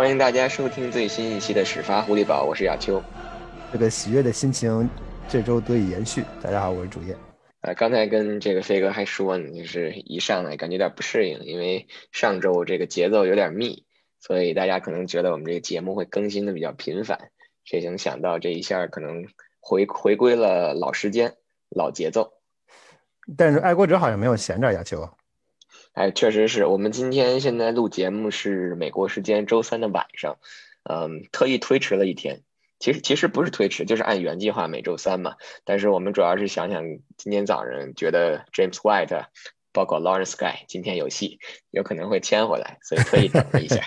欢迎大家收听最新一期的始发狐狸堡，我是亚秋。这个喜悦的心情这周得以延续。大家好，我是主页。呃，刚才跟这个飞哥还说呢，就是一上来感觉有点不适应，因为上周这个节奏有点密，所以大家可能觉得我们这个节目会更新的比较频繁。谁能想到这一下可能回回归了老时间、老节奏？但是爱国者好像没有闲着，亚秋。哎，确实是我们今天现在录节目是美国时间周三的晚上，嗯，特意推迟了一天。其实其实不是推迟，就是按原计划每周三嘛。但是我们主要是想想今天早上觉得 James White，包括 Lawrence Guy 今天有戏，有可能会签回来，所以特意等了一下。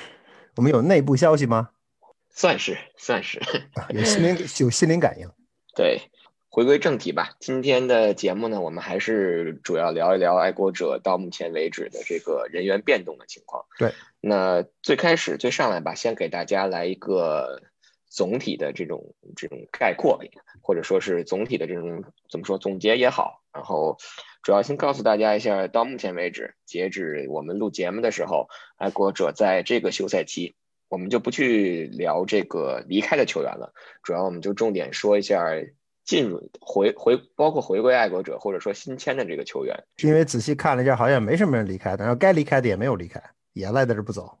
我们有内部消息吗？算是算是，有心灵有心灵感应。对。回归正题吧，今天的节目呢，我们还是主要聊一聊爱国者到目前为止的这个人员变动的情况。对，那最开始最上来吧，先给大家来一个总体的这种这种概括，或者说是总体的这种怎么说总结也好。然后主要先告诉大家一下，到目前为止，截止我们录节目的时候，爱国者在这个休赛期，我们就不去聊这个离开的球员了，主要我们就重点说一下。进入回回包括回归爱国者或者说新签的这个球员，是因为仔细看了一下，好像没什么人离开，然后该离开的也没有离开，也赖在这不走。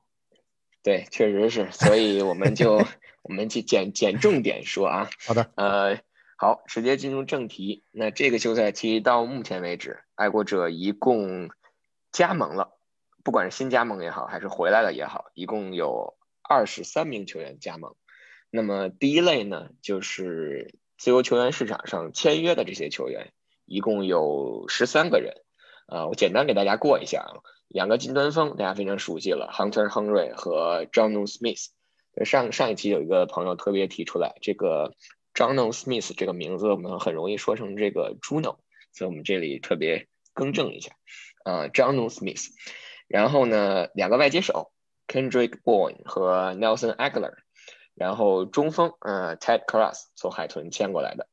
对，确实是，所以我们就 我们去捡捡重点说啊。好的，呃，好，直接进入正题。那这个休赛期到目前为止，爱国者一共加盟了，不管是新加盟也好，还是回来了也好，一共有二十三名球员加盟。那么第一类呢，就是。自由球员市场上签约的这些球员一共有十三个人，啊，我简单给大家过一下啊。两个金端锋大家非常熟悉了，Hunter Henry 和 John Smith。上上一期有一个朋友特别提出来，这个 John Smith 这个名字我们很容易说成这个 Juno，所以我们这里特别更正一下，啊，John Smith。然后呢，两个外接手，Kendrick Bourne 和 Nelson Aguilar。然后中锋，呃，Ted Cross 从海豚签过来的，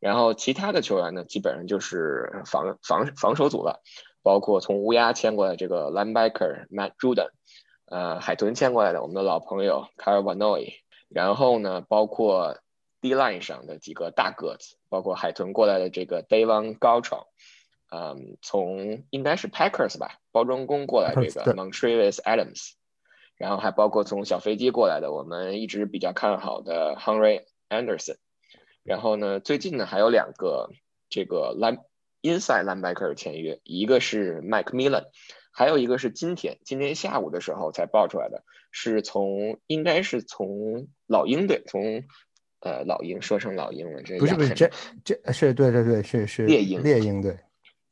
然后其他的球员呢，基本上就是防防防守组了，包括从乌鸦签过来这个 linebacker Matt Juden，呃，海豚签过来的我们的老朋友 Carl Vanoy，然后呢，包括 D line 上的几个大个子，包括海豚过来的这个 Davon g a t r o 嗯，从应该是 Packers 吧，包装工过来这个 Montrevis Adams。然后还包括从小飞机过来的，我们一直比较看好的 Henry Anderson。然后呢，最近呢还有两个这个 line inside linebacker 签约，一个是 Mike Millen，还有一个是今天今天下午的时候才爆出来的，是从应该是从老鹰队，从呃老鹰说成老鹰了，这不是不是这这是对对对是是猎鹰猎鹰队。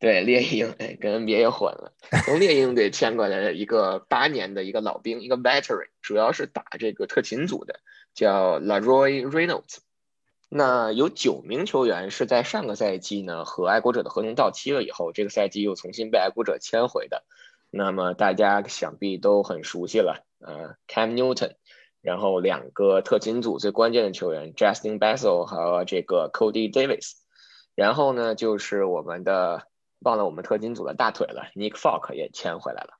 对猎鹰，哎，跟 NBA 也混了。从猎鹰队签过来的一个八年的一个老兵，一个 veteran，主要是打这个特勤组的，叫 Laroy Reynolds。那有九名球员是在上个赛季呢和爱国者的合同到期了以后，这个赛季又重新被爱国者签回的。那么大家想必都很熟悉了，呃，Cam Newton，然后两个特勤组最关键的球员 Justin Bessel 和这个 Cody Davis，然后呢就是我们的。忘了我们特金组的大腿了，Nick Falk 也签回来了。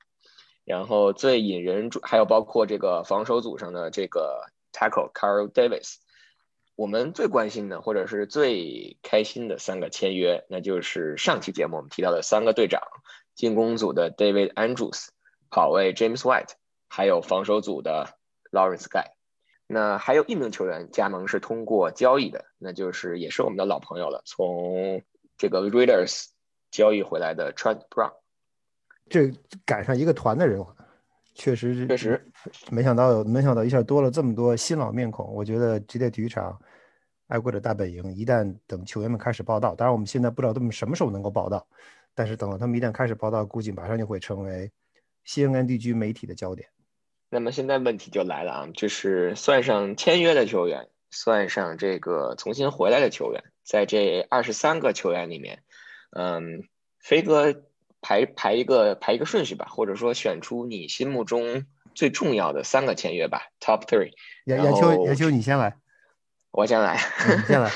然后最引人注，还有包括这个防守组上的这个 Tackle Carl Davis。我们最关心的或者是最开心的三个签约，那就是上期节目我们提到的三个队长：进攻组的 David Andrews、跑位 James White，还有防守组的 Lawrence Guy。那还有一名球员加盟是通过交易的，那就是也是我们的老朋友了，从这个 Raiders。交易回来的 Trent Brown，这赶上一个团的人，确实是确实没想到，没想到一下多了这么多新老面孔。我觉得职业体育场爱国者大本营，一旦等球员们开始报道，当然我们现在不知道他们什么时候能够报道，但是等到他们一旦开始报道，估计马上就会成为 CNN 地区媒体的焦点。那么现在问题就来了啊，就是算上签约的球员，算上这个重新回来的球员，在这二十三个球员里面。嗯，飞哥排排一个排一个顺序吧，或者说选出你心目中最重要的三个签约吧，Top three。杨杨秋，杨秋，你先来。我先来。你先来。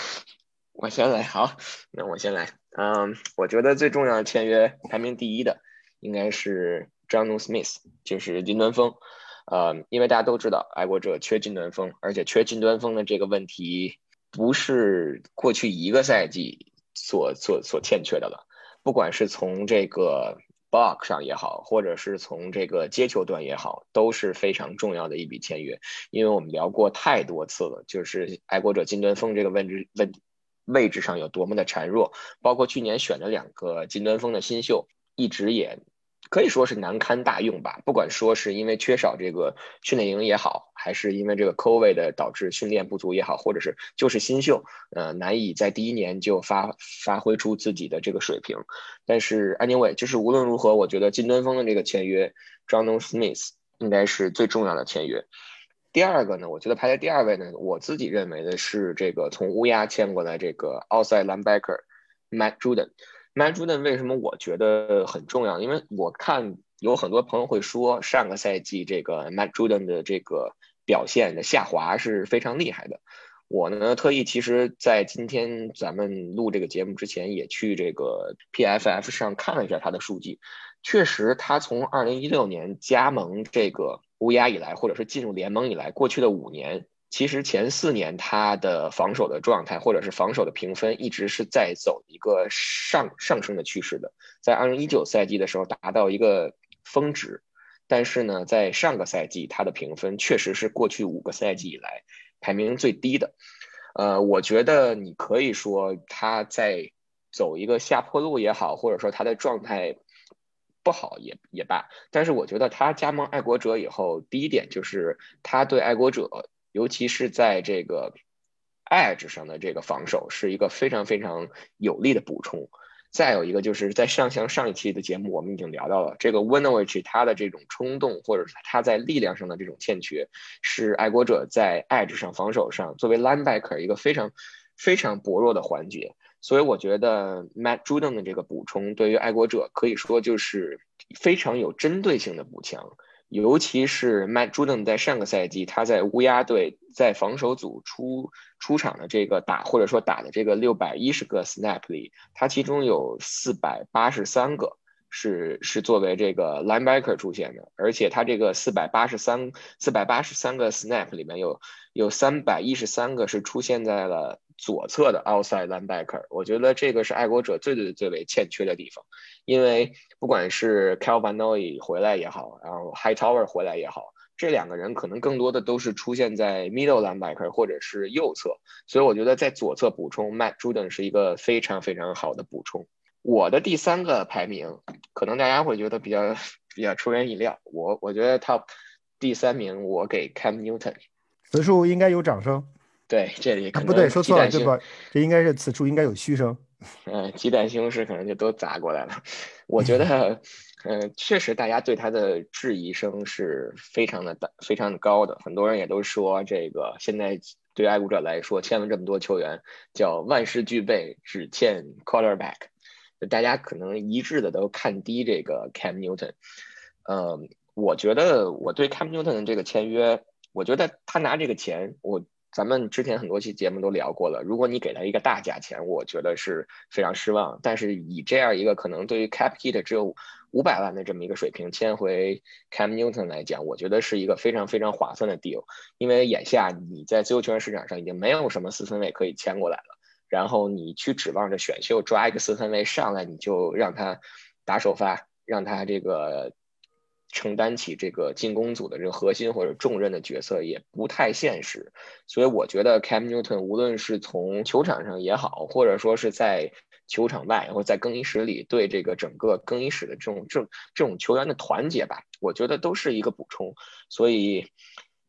我先来。好，那我先来。嗯，我觉得最重要的签约排名第一的应该是 John Smith，就是金端峰。呃，因为大家都知道爱国者缺金端锋，而且缺金端锋的这个问题不是过去一个赛季所所所欠缺的了，不管是从这个。block 上也好，或者是从这个接球端也好，都是非常重要的一笔签约。因为我们聊过太多次了，就是爱国者金端峰这个问置问位置上有多么的孱弱，包括去年选了两个金端峰的新秀，一直也。可以说是难堪大用吧，不管说是因为缺少这个训练营也好，还是因为这个 COVID 的导致训练不足也好，或者是就是新秀，呃，难以在第一年就发发挥出自己的这个水平。但是 anyway，就是无论如何，我觉得金端峰的这个签约，John Smith 应该是最重要的签约。第二个呢，我觉得排在第二位呢，我自己认为的是这个从乌鸦签过来这个 outside linebacker Matt Juden。Matt Juden 为什么我觉得很重要？因为我看有很多朋友会说，上个赛季这个 Matt Juden 的这个表现的下滑是非常厉害的。我呢，特意其实，在今天咱们录这个节目之前，也去这个 PFF 上看了一下他的数据。确实，他从2016年加盟这个乌鸦以来，或者是进入联盟以来，过去的五年。其实前四年他的防守的状态，或者是防守的评分，一直是在走一个上上升的趋势的。在二零一九赛季的时候达到一个峰值，但是呢，在上个赛季他的评分确实是过去五个赛季以来排名最低的。呃，我觉得你可以说他在走一个下坡路也好，或者说他的状态不好也也罢，但是我觉得他加盟爱国者以后，第一点就是他对爱国者。尤其是在这个 edge 上的这个防守是一个非常非常有力的补充。再有一个就是在上像上一期的节目，我们已经聊到了这个 Winovich 他的这种冲动，或者是他在力量上的这种欠缺，是爱国者在 edge 上防守上作为 linebacker 一个非常非常薄弱的环节。所以我觉得 Matt Juden 的这个补充对于爱国者可以说就是非常有针对性的补强。尤其是 Matt Juden 在上个赛季，他在乌鸦队在防守组出出场的这个打，或者说打的这个六百一十个 snap 里，他其中有四百八十三个是是作为这个 linebacker 出现的，而且他这个四百八十三四百八十三个 snap 里面有有三百一十三个是出现在了。左侧的 outside linebacker，我觉得这个是爱国者最最最为欠缺的地方，因为不管是 Calvin Noy 回来也好，然后 Hightower 回来也好，这两个人可能更多的都是出现在 middle linebacker 或者是右侧，所以我觉得在左侧补充 Matt Juden 是一个非常非常好的补充。我的第三个排名，可能大家会觉得比较比较出人意料，我我觉得 top 第三名我给 Cam Newton，此处应该有掌声。对，这里不对，说错了，对吧？这应该是此处应该有嘘声。嗯，鸡蛋西红柿可能就都砸过来了。我觉得，嗯，确实大家对他的质疑声是非常的大，非常的高的。很多人也都说，这个现在对爱国者来说，签了这么多球员，叫万事俱备，只欠 quarterback。大家可能一致的都看低这个 Cam Newton。嗯，我觉得我对 Cam Newton 的这个签约，我觉得他拿这个钱，我。咱们之前很多期节目都聊过了，如果你给他一个大价钱，我觉得是非常失望。但是以这样一个可能对于 Cap Hit 只有五百万的这么一个水平签回 Cam Newton 来讲，我觉得是一个非常非常划算的 deal。因为眼下你在自由球员市场上已经没有什么四分卫可以签过来了，然后你去指望着选秀抓一个四分卫上来，你就让他打首发，让他这个。承担起这个进攻组的这个核心或者重任的角色也不太现实，所以我觉得 Cam Newton 无论是从球场上也好，或者说是在球场外或者在更衣室里对这个整个更衣室的这种这这种球员的团结吧，我觉得都是一个补充。所以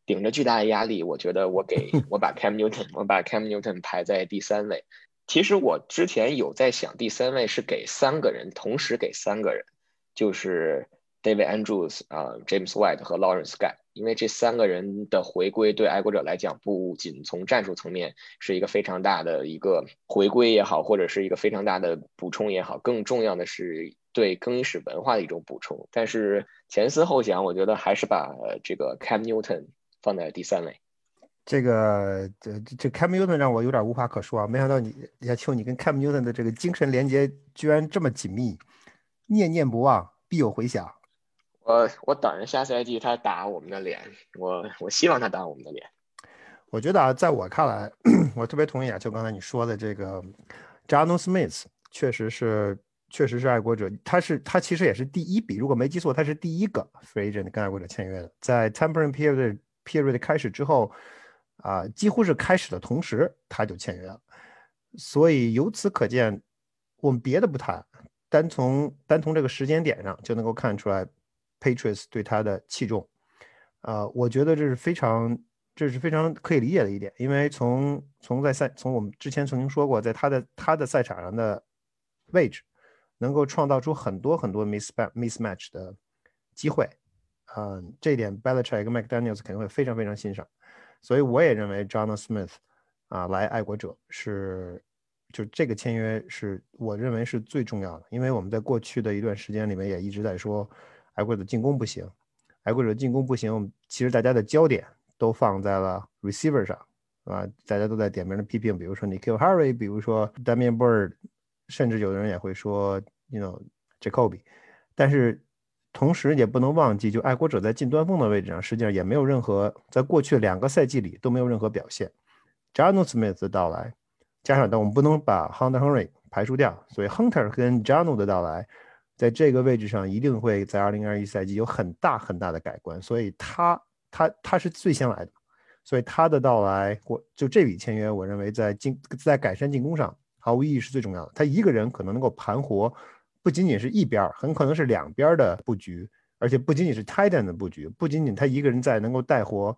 顶着巨大的压力，我觉得我给 我把 Cam Newton 我把 Cam Newton 排在第三位。其实我之前有在想，第三位是给三个人，同时给三个人，就是。David Andrews 啊，James White 和 Lawrence Guy，因为这三个人的回归对爱国者来讲，不仅从战术层面是一个非常大的一个回归也好，或者是一个非常大的补充也好，更重要的是对更衣室文化的一种补充。但是前思后想，我觉得还是把这个 Cam Newton 放在第三位。这个这这 Cam Newton 让我有点无话可说啊！没想到你亚秋，你跟 Cam Newton 的这个精神连接居然这么紧密，念念不忘，必有回响。我我等着下赛季他打我们的脸，我我希望他打我们的脸。我觉得啊，在我看来，我特别同意啊，就刚才你说的这个 j a n o Smith 确实是确实是爱国者，他是他其实也是第一笔，如果没记错，他是第一个 free agent 跟爱国者签约的，在 tempering period period 开始之后啊，几乎是开始的同时他就签约了，所以由此可见，我们别的不谈，单从单从这个时间点上就能够看出来。Patriots 对他的器重，啊，我觉得这是非常，这是非常可以理解的一点，因为从从在赛，从我们之前曾经说过，在他的他的赛场上的位置，能够创造出很多很多 miss mismatch 的机会，嗯，这点 Belichick 跟 McDaniel's 肯定会非常非常欣赏，所以我也认为 John Smith 啊来爱国者是，就这个签约是我认为是最重要的，因为我们在过去的一段时间里面也一直在说。爱国者进攻不行，爱国者进攻不行。其实大家的焦点都放在了 receiver 上，啊，大家都在点名的批评，比如说 Nikhil Harry，比如说 Damian Bird，甚至有的人也会说，you know Jacoby。但是同时也不能忘记，就爱国者在近端锋的位置上，实际上也没有任何，在过去两个赛季里都没有任何表现。Janu Smith 的到来，加上但我们不能把 Hunter Henry 排除掉，所以 Hunter 跟 Janu 的到来。在这个位置上，一定会在二零二一赛季有很大很大的改观，所以他他他是最先来的，所以他的到来，我就这笔签约，我认为在进在改善进攻上毫无意义是最重要的。他一个人可能能够盘活，不仅仅是一边很可能是两边的布局，而且不仅仅是 tight end 的布局，不仅仅他一个人在能够带活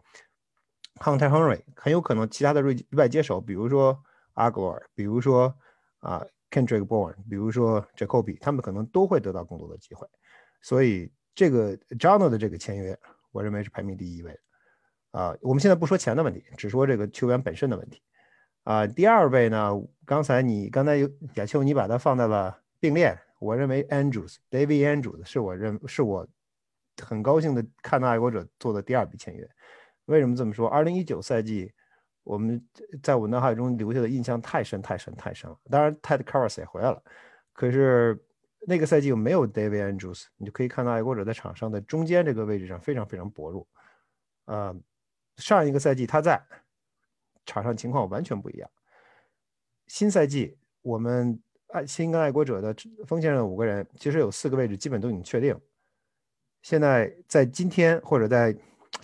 Hunter Henry，很有可能其他的外外接手，比如说 agor 比如说啊。Kendrick Bourne，比如说 Jacoby，他们可能都会得到更多的机会，所以这个 Jono 的这个签约，我认为是排名第一位。啊，我们现在不说钱的问题，只说这个球员本身的问题。啊，第二位呢，刚才你刚才有亚秋，你把它放在了并列，我认为 Andrews，David Andrews 是我认是我很高兴的看到爱国者做的第二笔签约。为什么这么说？二零一九赛季。我们在我脑海中留下的印象太深太深太深了。当然，Ted Karras 也回来了，可是那个赛季没有 David Andrews，你就可以看到爱国者在场上的中间这个位置上非常非常薄弱。呃，上一个赛季他在场上情况完全不一样。新赛季我们爱新跟爱国者的锋线上的五个人，其实有四个位置基本都已经确定。现在在今天或者在。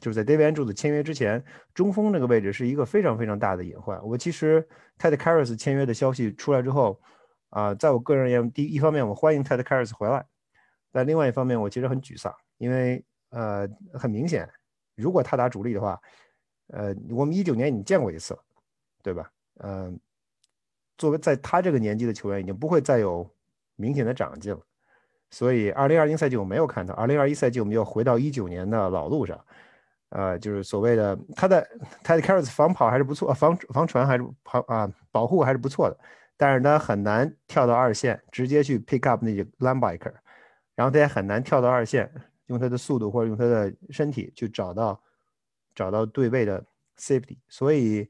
就是在 David Andrews 签约之前，中锋那个位置是一个非常非常大的隐患。我其实 Ted c a r r s 签约的消息出来之后，啊，在我个人而言，第一方面我欢迎 Ted c a r r s 回来，但另外一方面我其实很沮丧，因为呃，很明显，如果他打主力的话，呃，我们一九年已经见过一次了，对吧？嗯，作为在他这个年纪的球员，已经不会再有明显的长进了。所以二零二零赛季我没有看到，二零二一赛季我们又回到一九年的老路上。呃，就是所谓的他的他的 carrots 防跑还是不错，防防传还是跑啊，保护还是不错的，但是呢很难跳到二线，直接去 pick up 那些 linebacker，然后他也很难跳到二线，用他的速度或者用他的身体去找到找到对位的 safety，所以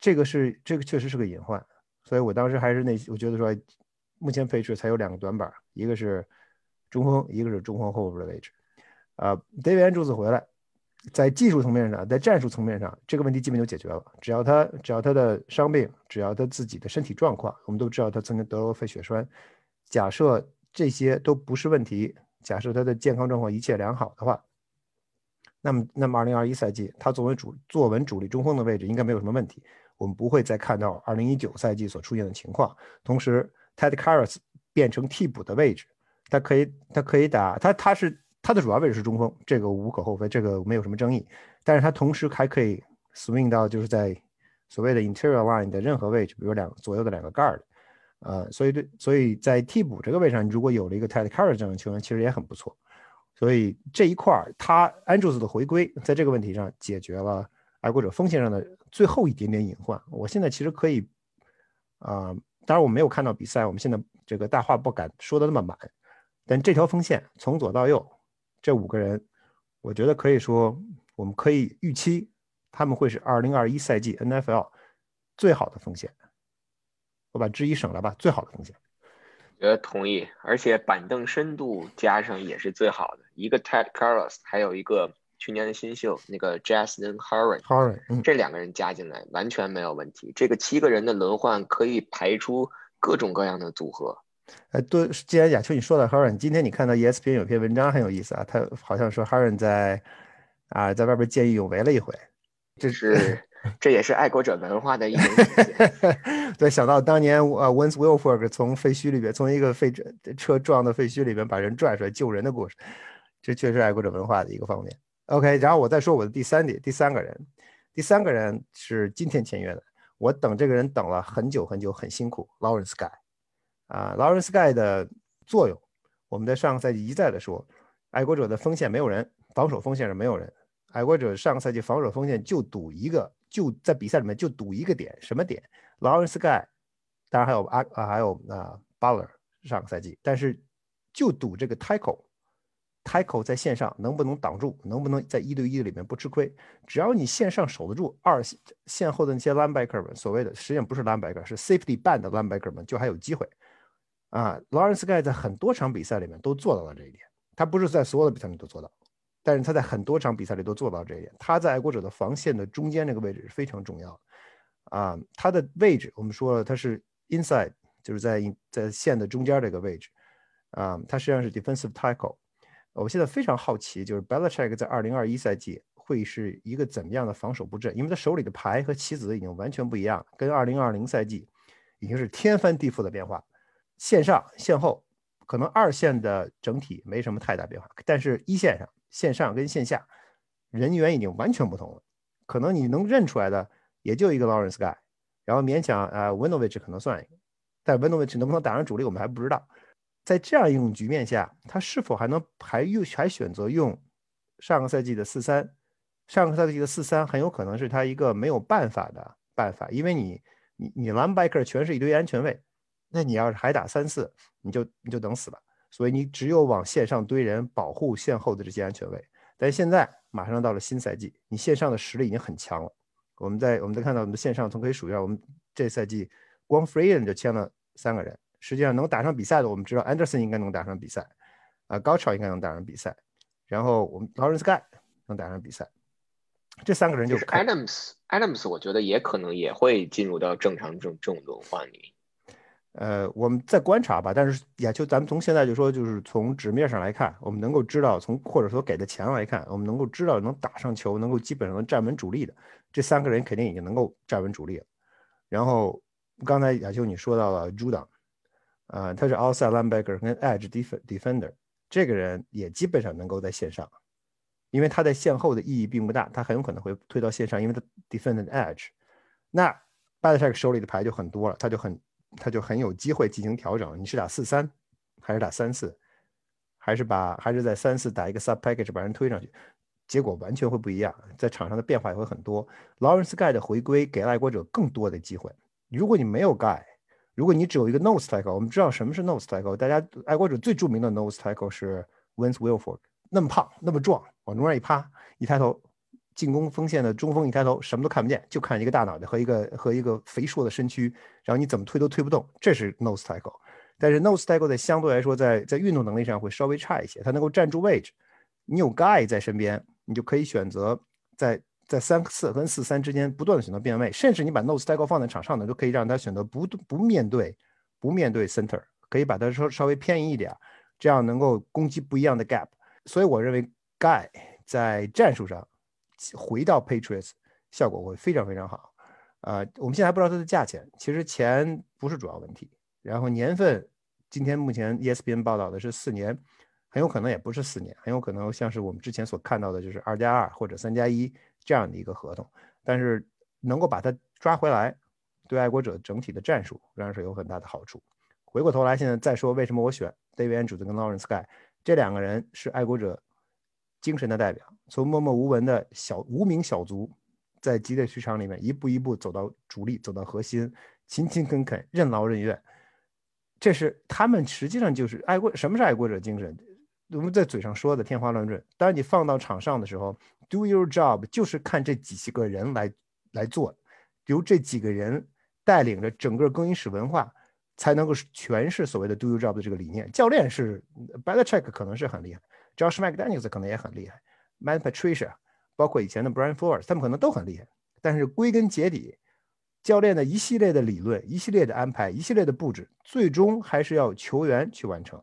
这个是这个确实是个隐患，所以我当时还是那我觉得说，目前配置才有两个短板，一个是中锋，一个是中锋后边的位置，啊，David Andrews 回来。在技术层面上，在战术层面上，这个问题基本就解决了。只要他，只要他的伤病，只要他自己的身体状况，我们都知道他曾经得过肺血栓。假设这些都不是问题，假设他的健康状况一切良好的话，那么，那么2021赛季他作为主坐稳主力中锋的位置应该没有什么问题。我们不会再看到2019赛季所出现的情况。同时，Ted Karras 变成替补的位置，他可以，他可以打他，他是。他的主要位置是中锋，这个无可厚非，这个没有什么争议。但是他同时还可以 swing 到就是在所谓的 interior line 的任何位置，比如两左右的两个 guard，呃，所以对，所以在替补这个位置上，如果有了一个 Ted Carter 这样的球员，其实也很不错。所以这一块儿，他 Andrews 的回归，在这个问题上解决了爱国者锋线上的最后一点点隐患。我现在其实可以，啊，当然我没有看到比赛，我们现在这个大话不敢说的那么满，但这条锋线从左到右。这五个人，我觉得可以说，我们可以预期他们会是2021赛季 NFL 最好的锋线。我把之一省了吧，最好的锋线。觉得同意，而且板凳深度加上也是最好的。一个 Ted Carlos，还有一个去年的新秀那个 Jason Harren，Harren，这两个人加进来完全没有问题。这个七个人的轮换可以排出各种各样的组合。哎，对，既然亚秋你说到 Harren，今天你看到 ESPN 有篇文章很有意思啊，他好像说 Harren 在啊在外边见义勇为了一回，这是这也是爱国者文化的一种体现。对，想到当年呃 Wins Wilfork 从废墟里边，从一个废车撞到废墟里边把人拽出来救人的故事，这确实爱国者文化的一个方面。OK，然后我再说我的第三点，第三个人，第三个人是今天签约的，我等这个人等了很久很久，很辛苦，Lawrence Guy。啊，Lawrence Guy 的作用，我们在上个赛季一再的说，爱国者的锋线没有人，防守锋线上没有人，爱国者上个赛季防守锋线就赌一个，就在比赛里面就赌一个点，什么点？Lawrence Guy，当然还有啊还有啊 Baller 上个赛季，但是就赌这个 Tackle，Tackle 在线上能不能挡住，能不能在一对一里面不吃亏？只要你线上守得住，二线后的那些 linebacker 们，所谓的实际上不是 linebacker，是 safety band 的 linebacker 们，就还有机会。啊，Lawrence Guy 在很多场比赛里面都做到了这一点。他不是在所有的比赛里都做到，但是他在很多场比赛里都做到这一点。他在爱国者的防线的中间这个位置是非常重要的。啊，他的位置我们说了，他是 inside，就是在在线的中间这个位置。啊，他实际上是 defensive tackle。我现在非常好奇，就是 Belichick 在2021赛季会是一个怎么样的防守布阵？因为他手里的牌和棋子已经完全不一样，跟2020赛季已经是天翻地覆的变化。线上线后可能二线的整体没什么太大变化，但是一线上线上跟线下人员已经完全不同了。可能你能认出来的也就一个 Lawrence Guy，然后勉强啊 Winovich 可能算一个，但 Winovich 能不能打上主力我们还不知道。在这样一种局面下，他是否还能还用还选择用上个赛季的四三？上个赛季的四三很有可能是他一个没有办法的办法，因为你你你 l i n e b a k e r 全是一堆安全位。那你要是还打三次，你就你就等死了。所以你只有往线上堆人，保护线后的这些安全位。但是现在马上到了新赛季，你线上的实力已经很强了。我们在我们在看到我们的线上，从可以数一下，我们这赛季光 Freeman 就签了三个人。实际上能打上比赛的，我们知道 Anderson 应该能打上比赛，啊，高潮应该能打上比赛。然后我们 Lawrence Guy 能打上比赛。这三个人就 Adams Adams，我觉得也可能也会进入到正常这种这种轮换里。呃，我们在观察吧。但是亚秋，咱们从现在就说，就是从纸面上来看，我们能够知道，从或者说给的钱来看，我们能够知道能打上球，能够基本上能站稳主力的这三个人，肯定已经能够站稳主力了。然后刚才亚秋你说到了 Judd，啊，他是 outside linebacker 跟 edge defender，这个人也基本上能够在线上，因为他在线后的意义并不大，他很有可能会推到线上，因为他 defend edge。那 b a d s h a k 手里的牌就很多了，他就很。他就很有机会进行调整。你是打四三，还是打三四，还是把还是在三四打一个 sub package 把人推上去，结果完全会不一样。在场上的变化也会很多。Lawrence Guy 的回归给爱国者更多的机会。如果你没有 Guy，如果你只有一个 nose tackle，我们知道什么是 nose tackle。大家爱国者最著名的 nose tackle 是 Wins Wilfork，那么胖，那么壮，往中间一趴，一抬头。进攻锋线的中锋一抬头，什么都看不见，就看一个大脑袋和一个和一个肥硕的身躯，然后你怎么推都推不动，这是 nose tackle。但是 nose tackle 在相对来说，在在运动能力上会稍微差一些，他能够站住位置。你有 guy 在身边，你就可以选择在在三四跟四三之间不断的选择变位，甚至你把 nose tackle 放在场上呢，都可以让他选择不不面对不面对 center，可以把它稍稍微偏移一点，这样能够攻击不一样的 gap。所以我认为 guy 在战术上。回到 Patriots 效果会非常非常好，啊，我们现在还不知道它的价钱，其实钱不是主要问题。然后年份，今天目前 ESPN 报道的是四年，很有可能也不是四年，很有可能像是我们之前所看到的，就是二加二或者三加一这样的一个合同。但是能够把它抓回来，对爱国者整体的战术仍然是有很大的好处。回过头来，现在再说为什么我选 David Andrews 跟 Lawrence Guy 这两个人是爱国者。精神的代表，从默默无闻的小无名小卒，在激烈市场里面一步一步走到主力，走到核心，勤勤恳恳，任劳任怨。这是他们实际上就是爱国。什么是爱国者精神？我们在嘴上说的天花乱坠，当你放到场上的时候，do your job 就是看这几十个人来来做，由这几个人带领着整个更衣室文化，才能够诠释所谓的 “do your job” 的这个理念。教练是 Belichick 可能是很厉害，Josh McDaniels 可能也很厉害，Matt Patricia，包括以前的 Brian Flores，他们可能都很厉害。但是归根结底，教练的一系列的理论、一系列的安排、一系列的布置，最终还是要球员去完成。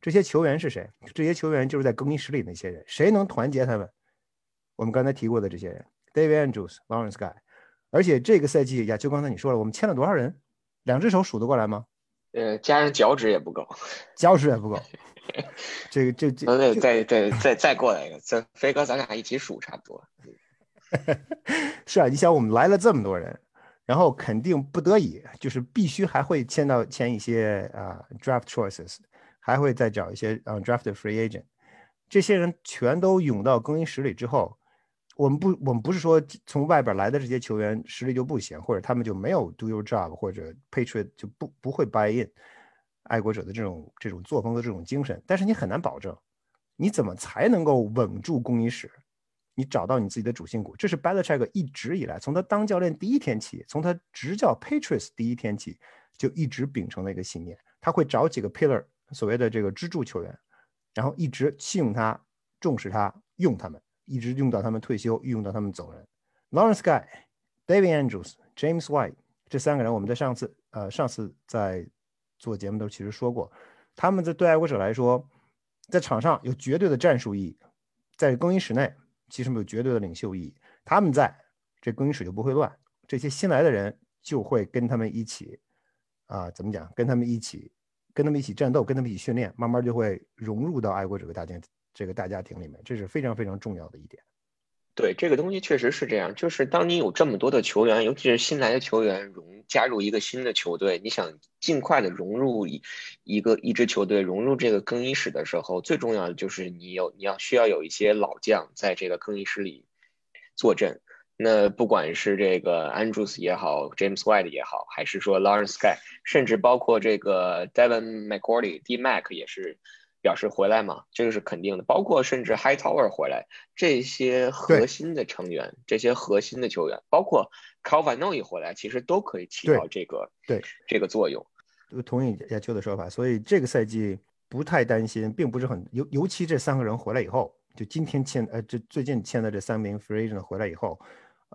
这些球员是谁？这些球员就是在更衣室里那些人。谁能团结他们？我们刚才提过的这些人，David Andrews、Lawrence Guy。而且这个赛季，呀，就刚才你说了，我们签了多少人？两只手数得过来吗？呃，加上脚趾也不够，脚趾也不够。这个这这，再再再再再过来一个，这飞哥，咱俩一起数差不多。是啊，你想我们来了这么多人，然后肯定不得已，就是必须还会签到签一些啊 draft choices，还会再找一些啊 draft free agent，这些人全都涌到更衣室里之后。我们不，我们不是说从外边来的这些球员实力就不行，或者他们就没有 do your job，或者 Patriot 就不不会 buy in 爱国者的这种这种作风的这种精神。但是你很难保证，你怎么才能够稳住更衣室？你找到你自己的主心骨，这是 Belichick 一直以来，从他当教练第一天起，从他执教 Patriots 第一天起，就一直秉承的一个信念。他会找几个 pillar，所谓的这个支柱球员，然后一直信用他，重视他，用他们。一直用到他们退休，用到他们走人。Lawrence Guy、David Andrews、James White 这三个人，我们在上次呃上次在做节目的时候其实说过，他们在对爱国者来说，在场上有绝对的战术意义，在更衣室内其实没有绝对的领袖意义。他们在这更衣室就不会乱，这些新来的人就会跟他们一起啊怎么讲？跟他们一起，跟他们一起战斗，跟他们一起训练，慢慢就会融入到爱国者的大家。这个大家庭里面，这是非常非常重要的一点。对，这个东西确实是这样。就是当你有这么多的球员，尤其是新来的球员融加入一个新的球队，你想尽快的融入一一个一支球队，融入这个更衣室的时候，最重要的就是你有你要需要有一些老将在这个更衣室里坐镇。那不管是这个 Andrews 也好，James White 也好，还是说 Lawrence Guy，甚至包括这个 Devin McCourty、D Mac 也是。表示回来嘛，这个是肯定的。包括甚至 High Tower 回来，这些核心的成员，这些核心的球员，包括 Calvino 一回来，其实都可以起到这个对这个作用。同意亚秋的说法，所以这个赛季不太担心，并不是很尤尤其这三个人回来以后，就今天签呃这最近签的这三名 Free Agent 回来以后，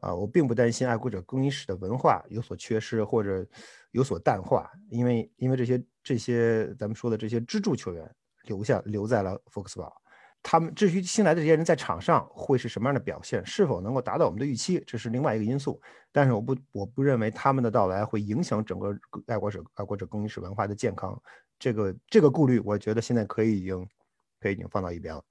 啊，我并不担心爱国者更衣室的文化有所缺失或者有所淡化，因为因为这些这些咱们说的这些支柱球员。留下留在了福克斯堡，他们至于新来的这些人在场上会是什么样的表现，是否能够达到我们的预期，这是另外一个因素。但是我不我不认为他们的到来会影响整个爱国者爱国者更衣室文化的健康。这个这个顾虑，我觉得现在可以已经可以已经放到一边了。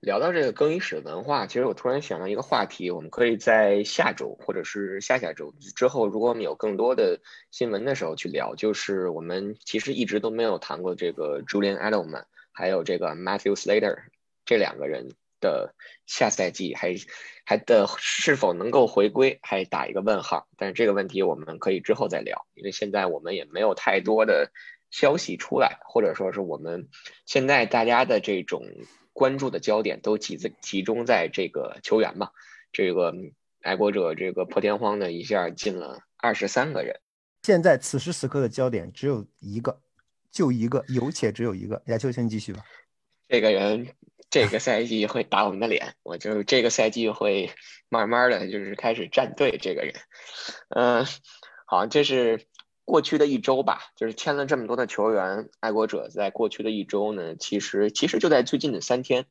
聊到这个更衣室文化，其实我突然想到一个话题，我们可以在下周或者是下下周之后，如果我们有更多的新闻的时候去聊，就是我们其实一直都没有谈过这个 Julian Edelman。还有这个 Matthew Slater 这两个人的下赛季还还的是否能够回归，还打一个问号。但是这个问题我们可以之后再聊，因为现在我们也没有太多的消息出来，或者说是我们现在大家的这种关注的焦点都集在集中在这个球员嘛。这个爱国者这个破天荒的一下进了二十三个人，现在此时此刻的焦点只有一个。就一个，有且只有一个。亚秋，先继续吧。这个人这个赛季会打我们的脸，我就这个赛季会慢慢的就是开始站队。这个人，嗯，好，这是过去的一周吧，就是签了这么多的球员，爱国者在过去的一周呢，其实其实就在最近的三天，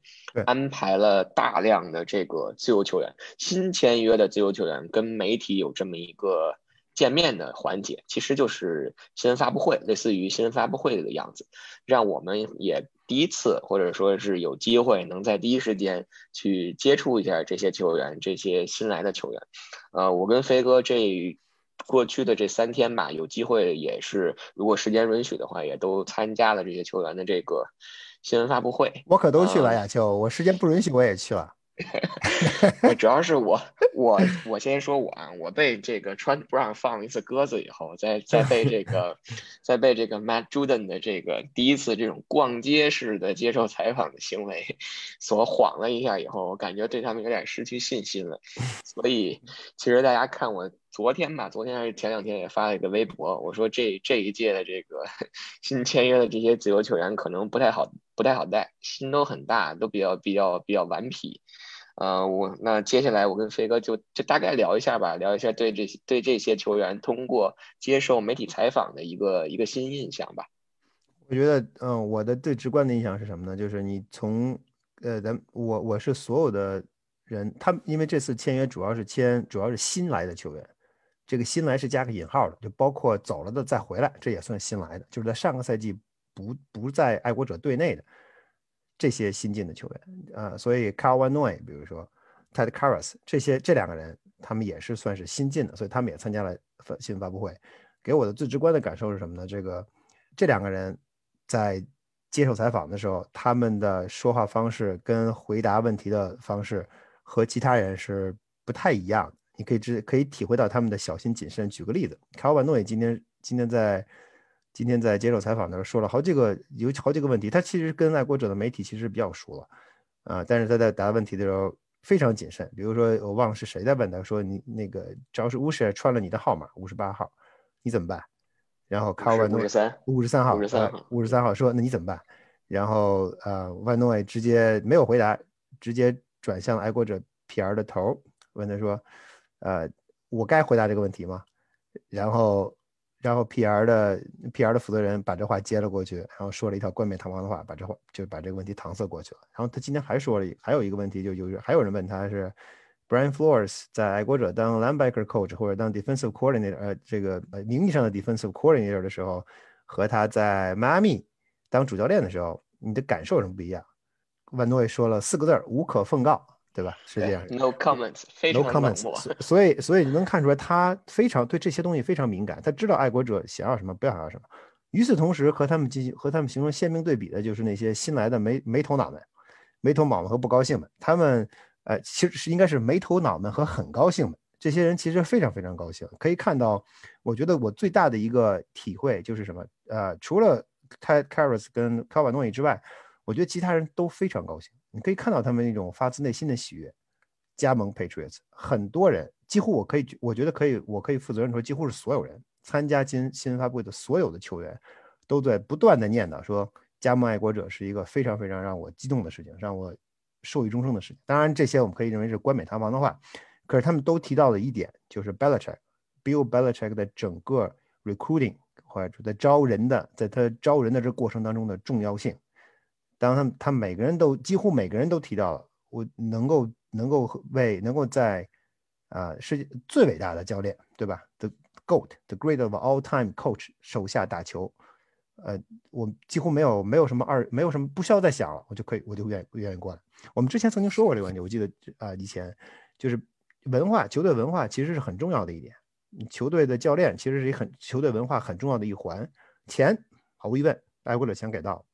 安排了大量的这个自由球员，新签约的自由球员跟媒体有这么一个。见面的环节其实就是新闻发布会，类似于新闻发布会的样子，让我们也第一次或者说是有机会能在第一时间去接触一下这些球员，这些新来的球员。呃，我跟飞哥这过去的这三天吧，有机会也是，如果时间允许的话，也都参加了这些球员的这个新闻发布会。我可都去了，亚秋，我时间不允许我也去了。主要是我我我先说我啊，我被这个川不让放了一次鸽子以后，再再被这个再被这个 Matt Juden 的这个第一次这种逛街式的接受采访的行为所晃了一下以后，我感觉对他们有点失去信心了。所以其实大家看我昨天吧，昨天还是前两天也发了一个微博，我说这这一届的这个 新签约的这些自由球员可能不太好不太好带，心都很大，都比较比较比较顽皮。呃，我那接下来我跟飞哥就就大概聊一下吧，聊一下对这些对这些球员通过接受媒体采访的一个一个新印象吧。我觉得，嗯，我的最直观的印象是什么呢？就是你从，呃，咱我我是所有的人，他因为这次签约主要是签主要是新来的球员，这个新来是加个引号的，就包括走了的再回来，这也算新来的，就是在上个赛季不不在爱国者队内的。这些新进的球员，啊，所以 Carvanoi，比如说 Ted Carras 这些这两个人，他们也是算是新进的，所以他们也参加了新闻发布会。给我的最直观的感受是什么呢？这个这两个人在接受采访的时候，他们的说话方式跟回答问题的方式和其他人是不太一样。你可以知可以体会到他们的小心谨慎。举个例子，Carl Van Noy 今天今天在。今天在接受采访的时候说了好几个，有好几个问题。他其实跟爱国者的媒体其实比较熟了，啊，但是他在答问题的时候非常谨慎。比如说，我忘了是谁在问他，说你那个只要是乌什穿了你的号码五十八号，你怎么办？然后卡万诺五十三，五十三号，五十三号，五十三号说那你怎么办？然后呃，万诺直接没有回答，直接转向爱国者皮尔的头，问他说，呃，我该回答这个问题吗？然后。然后 P.R. 的 P.R. 的负责人把这话接了过去，然后说了一套冠冕堂皇的话，把这话就把这个问题搪塞过去了。然后他今天还说了，还有一个问题，就有还有人问他是 Brian Flores 在爱国者当 linebacker coach 或者当 defensive coordinator，呃，这个呃名义上的 defensive coordinator 的时候，和他在迈阿密当主教练的时候，你的感受有什么不一样？万诺也说了四个字儿：无可奉告。对吧？是这样。No comments，非常冷漠。所以，所以你能看出来，他非常对这些东西非常敏感。他知道爱国者想要什么，不想要什么。与此同时，和他们进行和他们形成鲜明对比的，就是那些新来的没没头脑们、没头脑们和不高兴们。他们，呃，其实是应该是没头脑们和很高兴们。这些人其实非常非常高兴。可以看到，我觉得我最大的一个体会就是什么？呃，除了 Ted Karras 跟卡瓦诺伊之外，我觉得其他人都非常高兴。你可以看到他们那种发自内心的喜悦，加盟 Patriots，很多人几乎我可以，我觉得可以，我可以负责任说，几乎是所有人参加今新闻发布会的所有的球员，都在不断的念叨说，加盟爱国者是一个非常非常让我激动的事情，让我受益终生的事情。当然，这些我们可以认为是冠冕堂皇的话，可是他们都提到了一点，就是 Belichick，Bill Belichick 的整个 recruiting 或者在招人的，在他招人的这过程当中的重要性。当他他每个人都几乎每个人都提到了，我能够能够为能够在啊世界最伟大的教练对吧？The GOAT，The Great of All Time Coach 手下打球，呃，我几乎没有没有什么二没有什么不需要再想了，我就可以我就愿意愿意过来。我们之前曾经说过这个问题，我记得啊以前就是文化球队文化其实是很重要的一点，球队的教练其实是一很球队文化很重要的一环。钱毫无疑问，爱国者钱给到。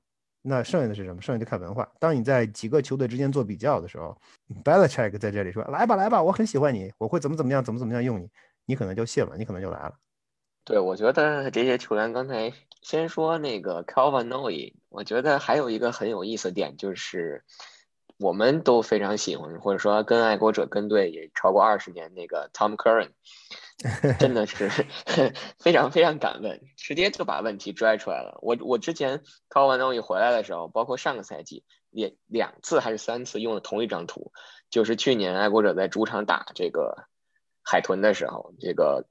那剩下的是什么？剩下就看文化。当你在几个球队之间做比较的时候，Belichick 在这里说：“来吧，来吧，我很喜欢你，我会怎么怎么样，怎么怎么样用你。”你可能就信了，你可能就来了。对，我觉得这些球员刚才先说那个 Calvin Noy，我觉得还有一个很有意思的点就是，我们都非常喜欢，或者说跟爱国者跟队也超过二十年那个 Tom Curran。真的是 非常非常敢问，直接就把问题拽出来了。我我之前考完东西回来的时候，包括上个赛季也两次还是三次用了同一张图，就是去年爱国者在主场打这个海豚的时候，这个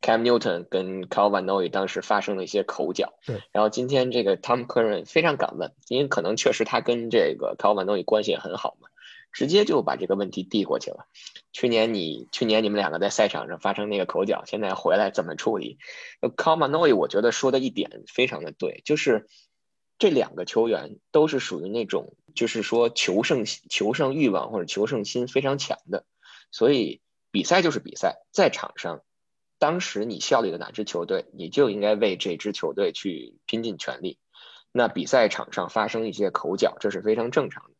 Cam Newton 跟 Calvin Noy 当时发生了一些口角。对，然后今天这个 Tom Curran 非常敢问，因为可能确实他跟这个 Calvin Noy 关系也很好嘛。直接就把这个问题递过去了。去年你去年你们两个在赛场上发生那个口角，现在回来怎么处理 c o m m a n o y 我觉得说的一点非常的对，就是这两个球员都是属于那种就是说求胜求胜欲望或者求胜心非常强的，所以比赛就是比赛，在场上，当时你效力的哪支球队，你就应该为这支球队去拼尽全力。那比赛场上发生一些口角，这是非常正常的。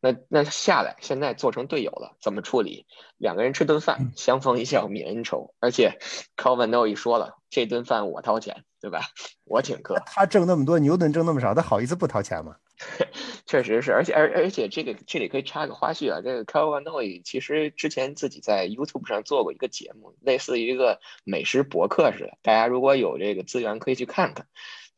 那那下来，现在做成队友了，怎么处理？两个人吃顿饭，相逢一笑泯恩仇。而且 c o v a n o 一说了，这顿饭我掏钱，对吧？我请客。他挣那么多，牛顿挣那么少，他好意思不掏钱吗？确实是，而且而而且这个这里可以插个花絮啊，这个 c o v i n 都其实之前自己在 YouTube 上做过一个节目，类似于一个美食博客似的。大家如果有这个资源，可以去看看。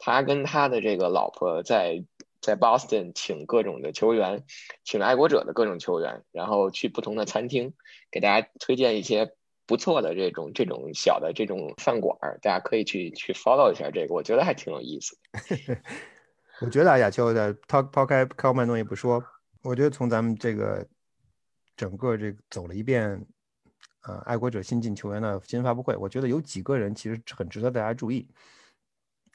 他跟他的这个老婆在。在 Boston 请各种的球员，请爱国者的各种球员，然后去不同的餐厅，给大家推荐一些不错的这种这种小的这种饭馆儿，大家可以去去 follow 一下这个，我觉得还挺有意思的。我觉得啊，亚秋的抛抛开开曼东也不说，我觉得从咱们这个整个这个走了一遍，呃，爱国者新进球员的新闻发布会，我觉得有几个人其实很值得大家注意。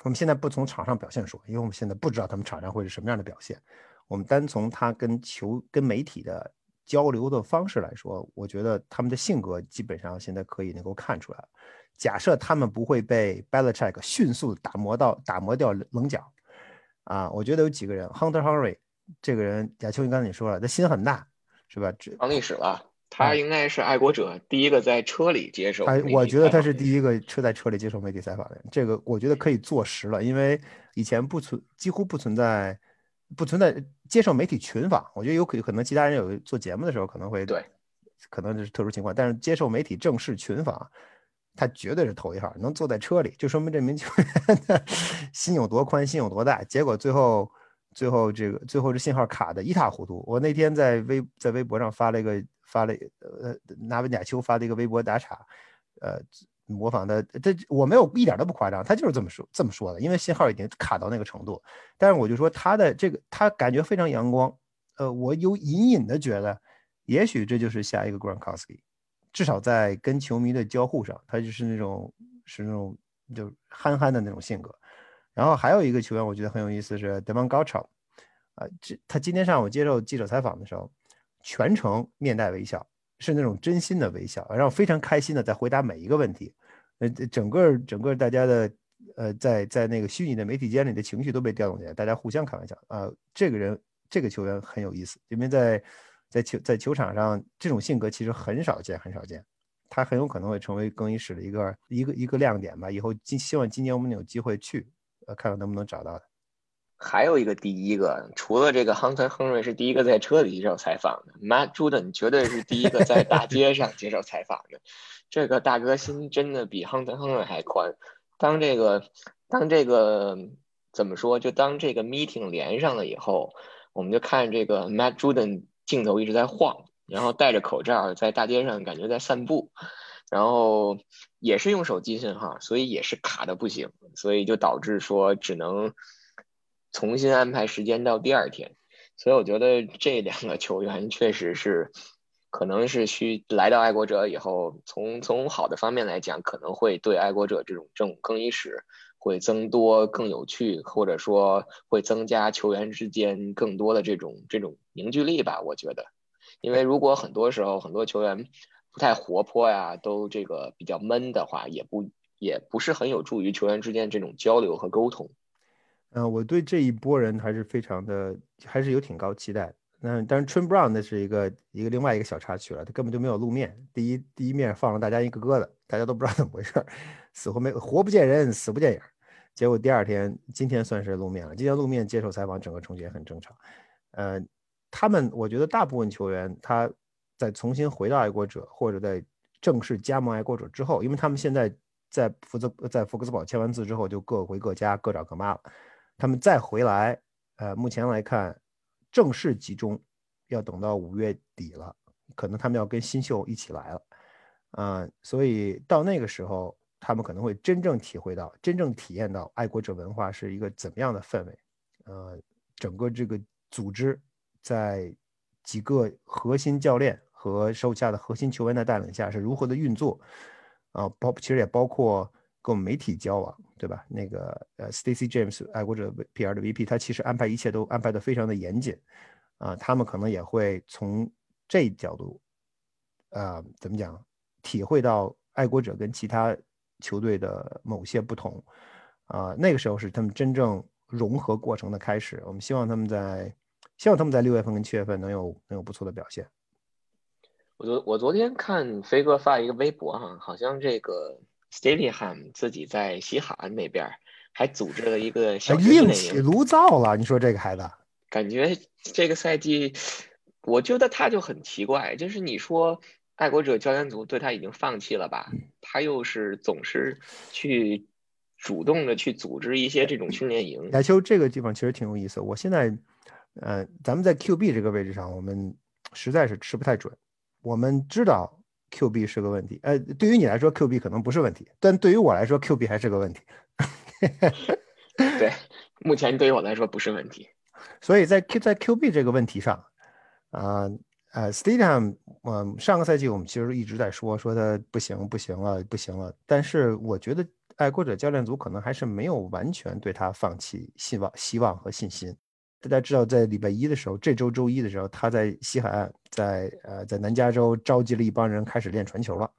我们现在不从场上表现说，因为我们现在不知道他们场上会是什么样的表现。我们单从他跟球、跟媒体的交流的方式来说，我觉得他们的性格基本上现在可以能够看出来。假设他们不会被 b e l i c h e c k 迅速打磨到打磨掉棱角，啊，我觉得有几个人，Hunter Henry 这个人，亚秋你刚才你说了，他心很大，是吧？创历史了。他应该是爱国者第一个在车里接受。哎，我觉得他是第一个车在车里接受媒体采访的人。这个我觉得可以坐实了，因为以前不存，几乎不存在，不存在接受媒体群访。我觉得有可可能其他人有做节目的时候可能会对，可能这是特殊情况。但是接受媒体正式群访，他绝对是头一号。能坐在车里，就说明这名球员的 心有多宽，心有多大。结果最后，最后这个最后这信号卡的一塌糊涂。我那天在微在微博上发了一个。发了呃，拿文贾秋发的一个微博打岔，呃，模仿的，这我没有一点都不夸张，他就是这么说这么说的，因为信号已经卡到那个程度。但是我就说他的这个，他感觉非常阳光，呃，我有隐隐的觉得，也许这就是下一个 Gronkowski，至少在跟球迷的交互上，他就是那种是那种就憨憨的那种性格。然后还有一个球员，我觉得很有意思是 Devon g o c h 啊，这他今天上午接受记者采访的时候。全程面带微笑，是那种真心的微笑，然后非常开心的在回答每一个问题。呃，整个整个大家的呃，在在那个虚拟的媒体间里的情绪都被调动起来，大家互相开玩笑啊。这个人，这个球员很有意思，因为在在球在球场上，这种性格其实很少见，很少见。他很有可能会成为更衣室的一个一个一个亮点吧。以后今希望今年我们有机会去，呃，看看能不能找到他。还有一个第一个，除了这个 Hunter Henry 是第一个在车里接受采访的，Matt Judon 绝对是第一个在大街上接受采访的。这个大哥心真的比 Hunter Henry 还宽。当这个当这个怎么说？就当这个 meeting 连上了以后，我们就看这个 Matt Judon 镜头一直在晃，然后戴着口罩在大街上感觉在散步，然后也是用手机信号，所以也是卡的不行，所以就导致说只能。重新安排时间到第二天，所以我觉得这两个球员确实是，可能是需来到爱国者以后，从从好的方面来讲，可能会对爱国者这种这种更衣室会增多更有趣，或者说会增加球员之间更多的这种这种凝聚力吧。我觉得，因为如果很多时候很多球员不太活泼呀，都这个比较闷的话，也不也不是很有助于球员之间这种交流和沟通。嗯，我对这一波人还是非常的，还是有挺高期待。那但是 Trin Brown 那是一个一个另外一个小插曲了，他根本就没有露面。第一第一面放了大家一个个的，大家都不知道怎么回事，死活没活不见人，死不见影。结果第二天今天算是露面了，今天露面接受采访，整个重结很正常。呃，他们我觉得大部分球员他在重新回到爱国者或者在正式加盟爱国者之后，因为他们现在在福泽在福克斯堡签完字之后就各回各家，各找各妈了。他们再回来，呃，目前来看，正式集中要等到五月底了，可能他们要跟新秀一起来了，啊，所以到那个时候，他们可能会真正体会到、真正体验到爱国者文化是一个怎么样的氛围，呃，整个这个组织在几个核心教练和手下的核心球员的带领下是如何的运作，啊，包其实也包括。跟我们媒体交往，对吧？那个呃，Stacy James 爱国者 PR 的 VP，他其实安排一切都安排的非常的严谨，啊，他们可能也会从这角度，呃，怎么讲，体会到爱国者跟其他球队的某些不同，啊，那个时候是他们真正融合过程的开始。我们希望他们在希望他们在六月份跟七月份能有能有不错的表现。我昨我昨天看飞哥发一个微博哈，好像这个 Stadium 自己在西海岸那边还组织了一个小另起炉灶了。你说这个孩子，感觉这个赛季，我觉得他就很奇怪，就是你说爱国者教练组对他已经放弃了吧，他又是总是去主动的去组织一些这种训练营。亚秋这个地方其实挺有意思，我现在，呃，咱们在 QB 这个位置上，我们实在是吃不太准。我们知道 QB 是个问题，呃，对于你来说 QB 可能不是问题，但对于我来说 QB 还是个问题。对，目前对于我来说不是问题。所以在 Q 在 QB 这个问题上，啊呃 s t a d i u m 嗯，上个赛季我们其实一直在说说他不行不行了不行了，但是我觉得爱国者教练组可能还是没有完全对他放弃希望希望和信心。大家知道，在礼拜一的时候，这周周一的时候，他在西海岸，在呃，在南加州召集了一帮人开始练传球了。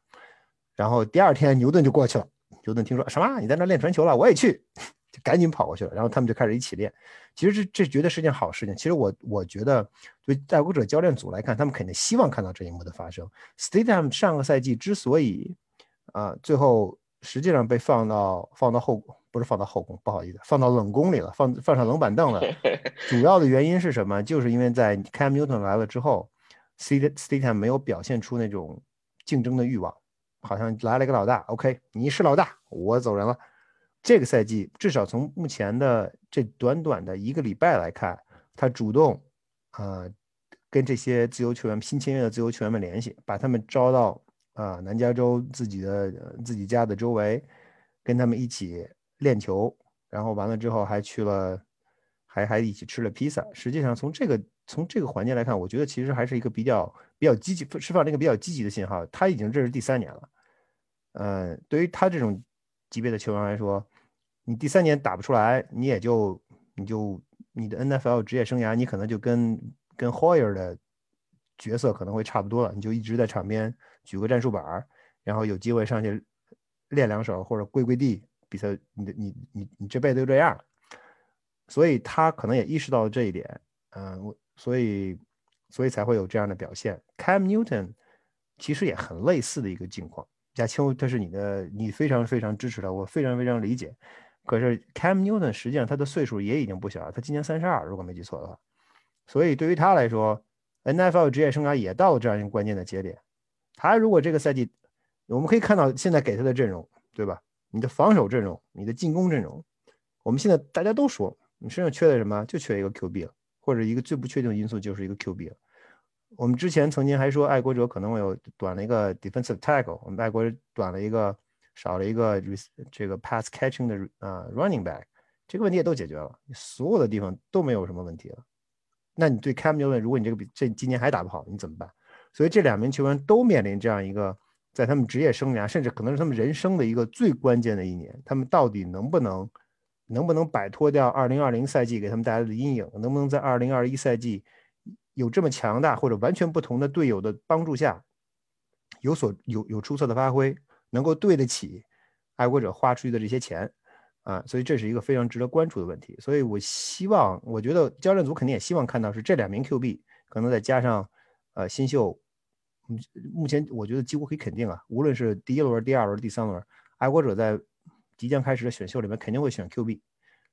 然后第二天，牛顿就过去了。牛顿听说什么？你在那练传球了？我也去，就赶紧跑过去了。然后他们就开始一起练。其实这这绝对是件好事情。其实我我觉得，对爱国者教练组来看，他们肯定希望看到这一幕的发生。Stadium 上个赛季之所以啊，最后实际上被放到放到后。不是放到后宫，不好意思，放到冷宫里了，放放上冷板凳了。主要的原因是什么？就是因为在 Cam Newton 来了之后，Stadium 没有表现出那种竞争的欲望，好像来了一个老大，OK，你是老大，我走人了。这个赛季至少从目前的这短短的一个礼拜来看，他主动啊跟这些自由球员新签约的自由球员们联系，把他们招到啊南加州自己的自己家的周围，跟他们一起。练球，然后完了之后还去了，还还一起吃了披萨。实际上从这个从这个环节来看，我觉得其实还是一个比较比较积极释放了一个比较积极的信号。他已经这是第三年了，呃，对于他这种级别的球员来说，你第三年打不出来，你也就你就你的 NFL 职业生涯，你可能就跟跟 Hoyer 的角色可能会差不多了，你就一直在场边举个战术板儿，然后有机会上去练两手或者跪跪地。比赛，你的你你你这辈子就这样，所以他可能也意识到了这一点，嗯，所以所以才会有这样的表现。Cam Newton 其实也很类似的一个境况。亚秋，他是你的，你非常非常支持他，我非常非常理解。可是 Cam Newton 实际上他的岁数也已经不小了，他今年三十二，如果没记错的话。所以对于他来说，NFL 职业生涯也到了这样一个关键的节点。他如果这个赛季，我们可以看到现在给他的阵容，对吧？你的防守阵容，你的进攻阵容，我们现在大家都说你身上缺的什么？就缺一个 QB 了，或者一个最不确定的因素就是一个 QB 了。我们之前曾经还说爱国者可能会有短了一个 defensive tackle，我们爱国者短了一个少了一个这个 pass catching 的啊 running back，这个问题也都解决了，所有的地方都没有什么问题了。那你对 Cam Newton，如果你这个比这今年还打不好，你怎么办？所以这两名球员都面临这样一个。在他们职业生涯，甚至可能是他们人生的一个最关键的一年，他们到底能不能，能不能摆脱掉2020赛季给他们带来的阴影？能不能在2021赛季有这么强大或者完全不同的队友的帮助下，有所有有出色的发挥，能够对得起爱国者花出去的这些钱啊？所以这是一个非常值得关注的问题。所以我希望，我觉得教练组肯定也希望看到是这两名 QB，可能再加上呃新秀。目目前我觉得几乎可以肯定啊，无论是第一轮、第二轮、第三轮，爱国者在即将开始的选秀里面肯定会选 QB，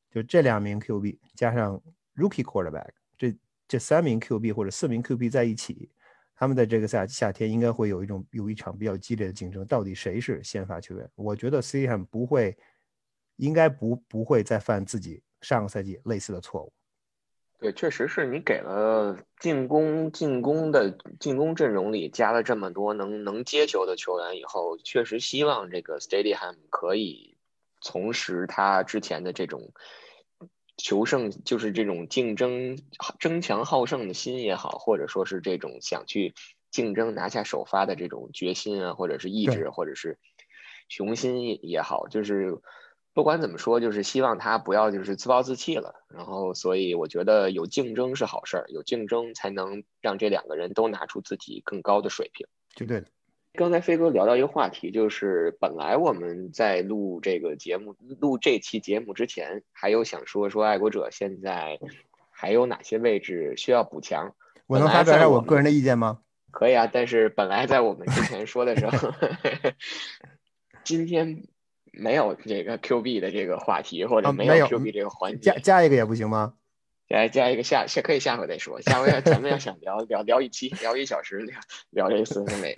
就这两名 QB 加上 Rookie Quarterback，这这三名 QB 或者四名 QB 在一起，他们在这个夏夏天应该会有一种有一场比较激烈的竞争，到底谁是先发球员？我觉得 C M 不会，应该不不会再犯自己上个赛季类似的错误。对，确实是你给了进攻进攻的进攻阵容里加了这么多能能接球的球员以后，确实希望这个 Stadium 可以重拾他之前的这种求胜，就是这种竞争争强好胜的心也好，或者说是这种想去竞争拿下首发的这种决心啊，或者是意志，或者是雄心也好，就是。不管怎么说，就是希望他不要就是自暴自弃了。然后，所以我觉得有竞争是好事儿，有竞争才能让这两个人都拿出自己更高的水平。就对的。刚才飞哥聊到一个话题，就是本来我们在录这个节目、录这期节目之前，还有想说说爱国者现在还有哪些位置需要补强。我能发表一下我个人的意见吗？可以啊，但是本来在我们之前说的时候，今天没有这个 Q B 的这个话题，或者没有 Q B 这个环节，加加一个也不行吗？加加一个下下可以下回再说，下回咱们要想聊聊聊一期，聊一小时聊聊这四分卫。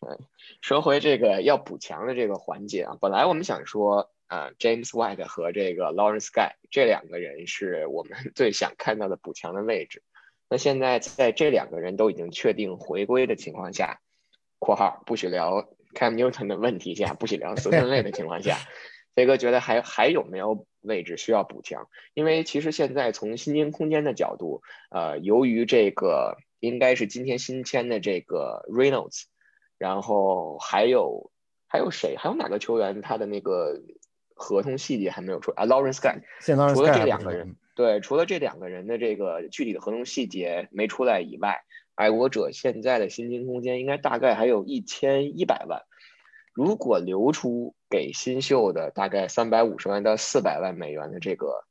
嗯，说回这个要补强的这个环节啊，本来我们想说啊，James White 和这个 Lawrence Guy 这两个人是我们 最想看到的补强的位置。那现在在这两个人都已经确定回归的情况下（括号不许聊 Cam Newton 的问题下，不许聊四 分卫的情况下），飞哥觉得还还有没有位置需要补强？因为其实现在从薪金空间的角度，呃，由于这个应该是今天新签的这个 Reynolds，然后还有还有谁？还有哪个球员他的那个合同细节还没有出啊？Lawrence Guy，除了这两个人。对，除了这两个人的这个具体的合同细节没出来以外，爱国者现在的薪金空间应该大概还有一千一百万。如果留出给新秀的大概三百五十万到四百万美元的这个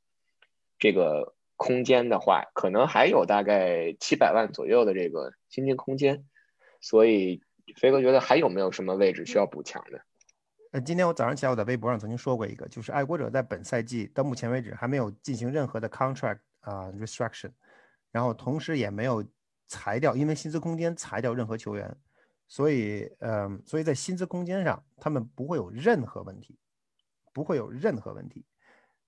这个空间的话，可能还有大概七百万左右的这个薪金空间。所以，飞哥觉得还有没有什么位置需要补强的？呃，今天我早上起来，我在微博上曾经说过一个，就是爱国者在本赛季到目前为止还没有进行任何的 contract 啊 restriction，然后同时也没有裁掉，因为薪资空间裁掉任何球员，所以，嗯，所以在薪资空间上他们不会有任何问题，不会有任何问题，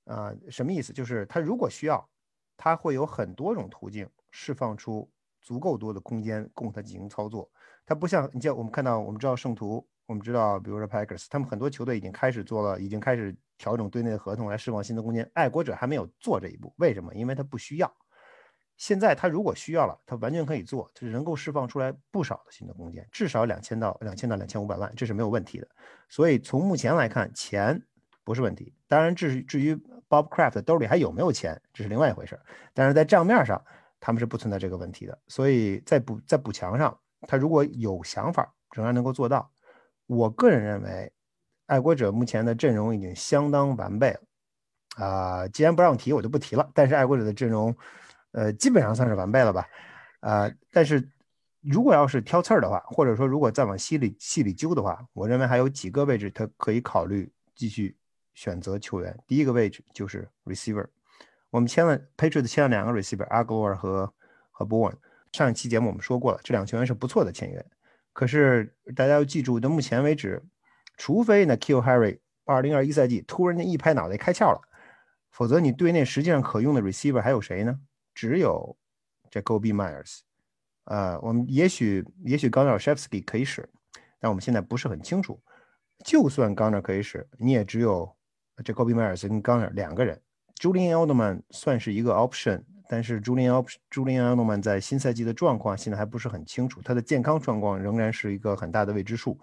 啊，什么意思？就是他如果需要，他会有很多种途径释放出足够多的空间供他进行操作，他不像你像我们看到，我们知道圣徒。我们知道，比如说 Packers，他们很多球队已经开始做了，已经开始调整队内的合同来释放薪资空间。爱国者还没有做这一步，为什么？因为他不需要。现在他如果需要了，他完全可以做，就是能够释放出来不少的新的空间，至少两千到两千到两千五百万，这是没有问题的。所以从目前来看，钱不是问题。当然，至至于 Bob Kraft 兜里还有没有钱，这是另外一回事。但是在账面上，他们是不存在这个问题的。所以在补在补强上，他如果有想法，仍然能够做到。我个人认为，爱国者目前的阵容已经相当完备了，啊，既然不让提，我就不提了。但是爱国者的阵容，呃，基本上算是完备了吧，啊，但是如果要是挑刺儿的话，或者说如果再往细里细里揪的话，我认为还有几个位置他可以考虑继续选择球员。第一个位置就是 receiver，我们签了 Patriots 签了两个 receiver agor 和和 Born。上一期节目我们说过了，这两个球员是不错的签约。可是大家要记住，到目前为止，除非呢 Kill Harry 二零二一赛季突然间一拍脑袋开窍了，否则你队内实际上可用的 receiver 还有谁呢？只有 Jacoby Myers。呃，我们也许也许 Gunnar s h e f s k y 可以使，但我们现在不是很清楚。就算 Gunnar 可以使，你也只有 Jacoby Myers 跟 Gunnar 两个人。Julian Edelman 算是一个 option。但是朱林奥朱林奥诺曼在新赛季的状况现在还不是很清楚，他的健康状况仍然是一个很大的未知数，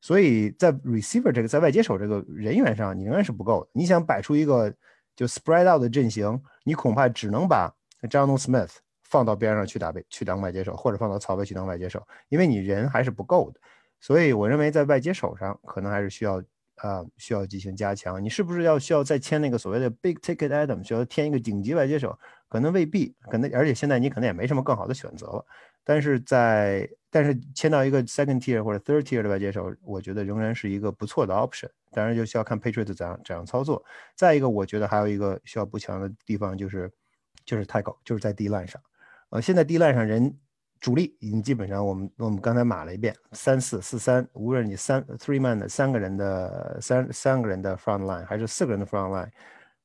所以在 receiver 这个在外接手这个人员上，你仍然是不够的。你想摆出一个就 spread out 的阵型，你恐怕只能把 John Smith 放到边上去打去当外接手，或者放到曹位去当外接手，因为你人还是不够的。所以我认为在外接手上可能还是需要。啊，需要进行加强。你是不是要需要再签那个所谓的 big ticket item，需要添一个顶级外接手？可能未必，可能而且现在你可能也没什么更好的选择了。但是在但是签到一个 second tier 或者 third tier 的外接手，我觉得仍然是一个不错的 option。当然就需要看 Patriots 怎样怎样操作。再一个，我觉得还有一个需要补强的地方就是就是太高，就是在 D line 上。呃，现在 D line 上人。主力已经基本上，我们我们刚才码了一遍，三四四三，无论你三 three man 的三个人的三三个人的 front line，还是四个人的 front line，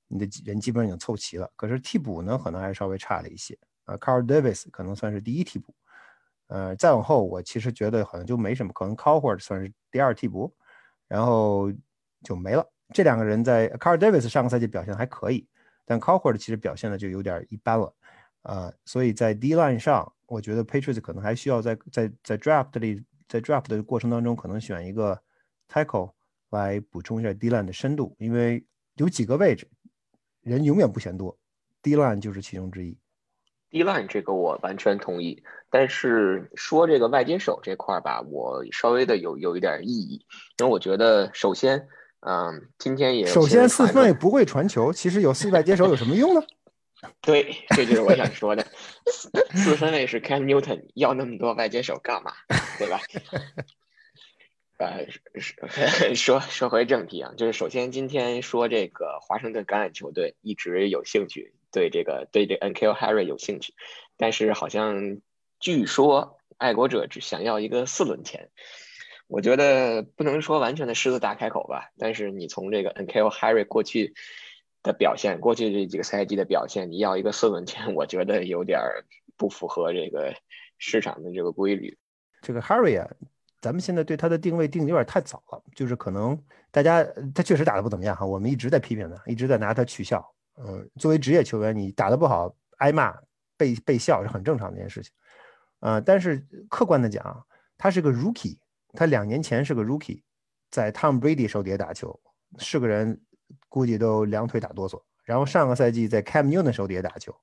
你的人基本上已经凑齐了。可是替补呢，可能还是稍微差了一些。呃，Carl Davis 可能算是第一替补，呃，再往后我其实觉得好像就没什么，可能 Cowherd 算是第二替补，然后就没了。这两个人在 Carl Davis 上个赛季表现还可以，但 Cowherd 其实表现的就有点一般了。啊，所以在 D line 上，我觉得 Patriots 可能还需要在在在 draft 里，在 draft 的过程当中，可能选一个 tackle 来补充一下 D line 的深度，因为有几个位置人永远不嫌多，D line 就是其中之一。D line 这个我完全同意，但是说这个外接手这块吧，我稍微的有有一点异议，因为我觉得首先，嗯，今天也首先四分也不会传球，其实有四外接手有什么用呢？对，这就是我想说的。四分卫是 Cam Newton，要那么多外接手干嘛？对吧？呃，说说回正题啊，就是首先今天说这个华盛顿橄榄球队一直有兴趣对这个对这 N K L Harry 有兴趣，但是好像据说爱国者只想要一个四轮签，我觉得不能说完全的狮子大开口吧，但是你从这个 N K L Harry 过去的表现，过去这几个赛季的表现，你要一个四轮签，我觉得有点不符合这个市场的这个规律。这个 Harry 啊。咱们现在对他的定位定的有点太早了，就是可能大家他确实打的不怎么样哈，我们一直在批评他，一直在拿他取笑。嗯，作为职业球员，你打的不好，挨骂、被被笑是很正常的一件事情。呃，但是客观的讲，他是个 rookie，他两年前是个 rookie，在 Tom Brady 手底下打球，是个人估计都两腿打哆嗦。然后上个赛季在 Cam Newton 手底下打球，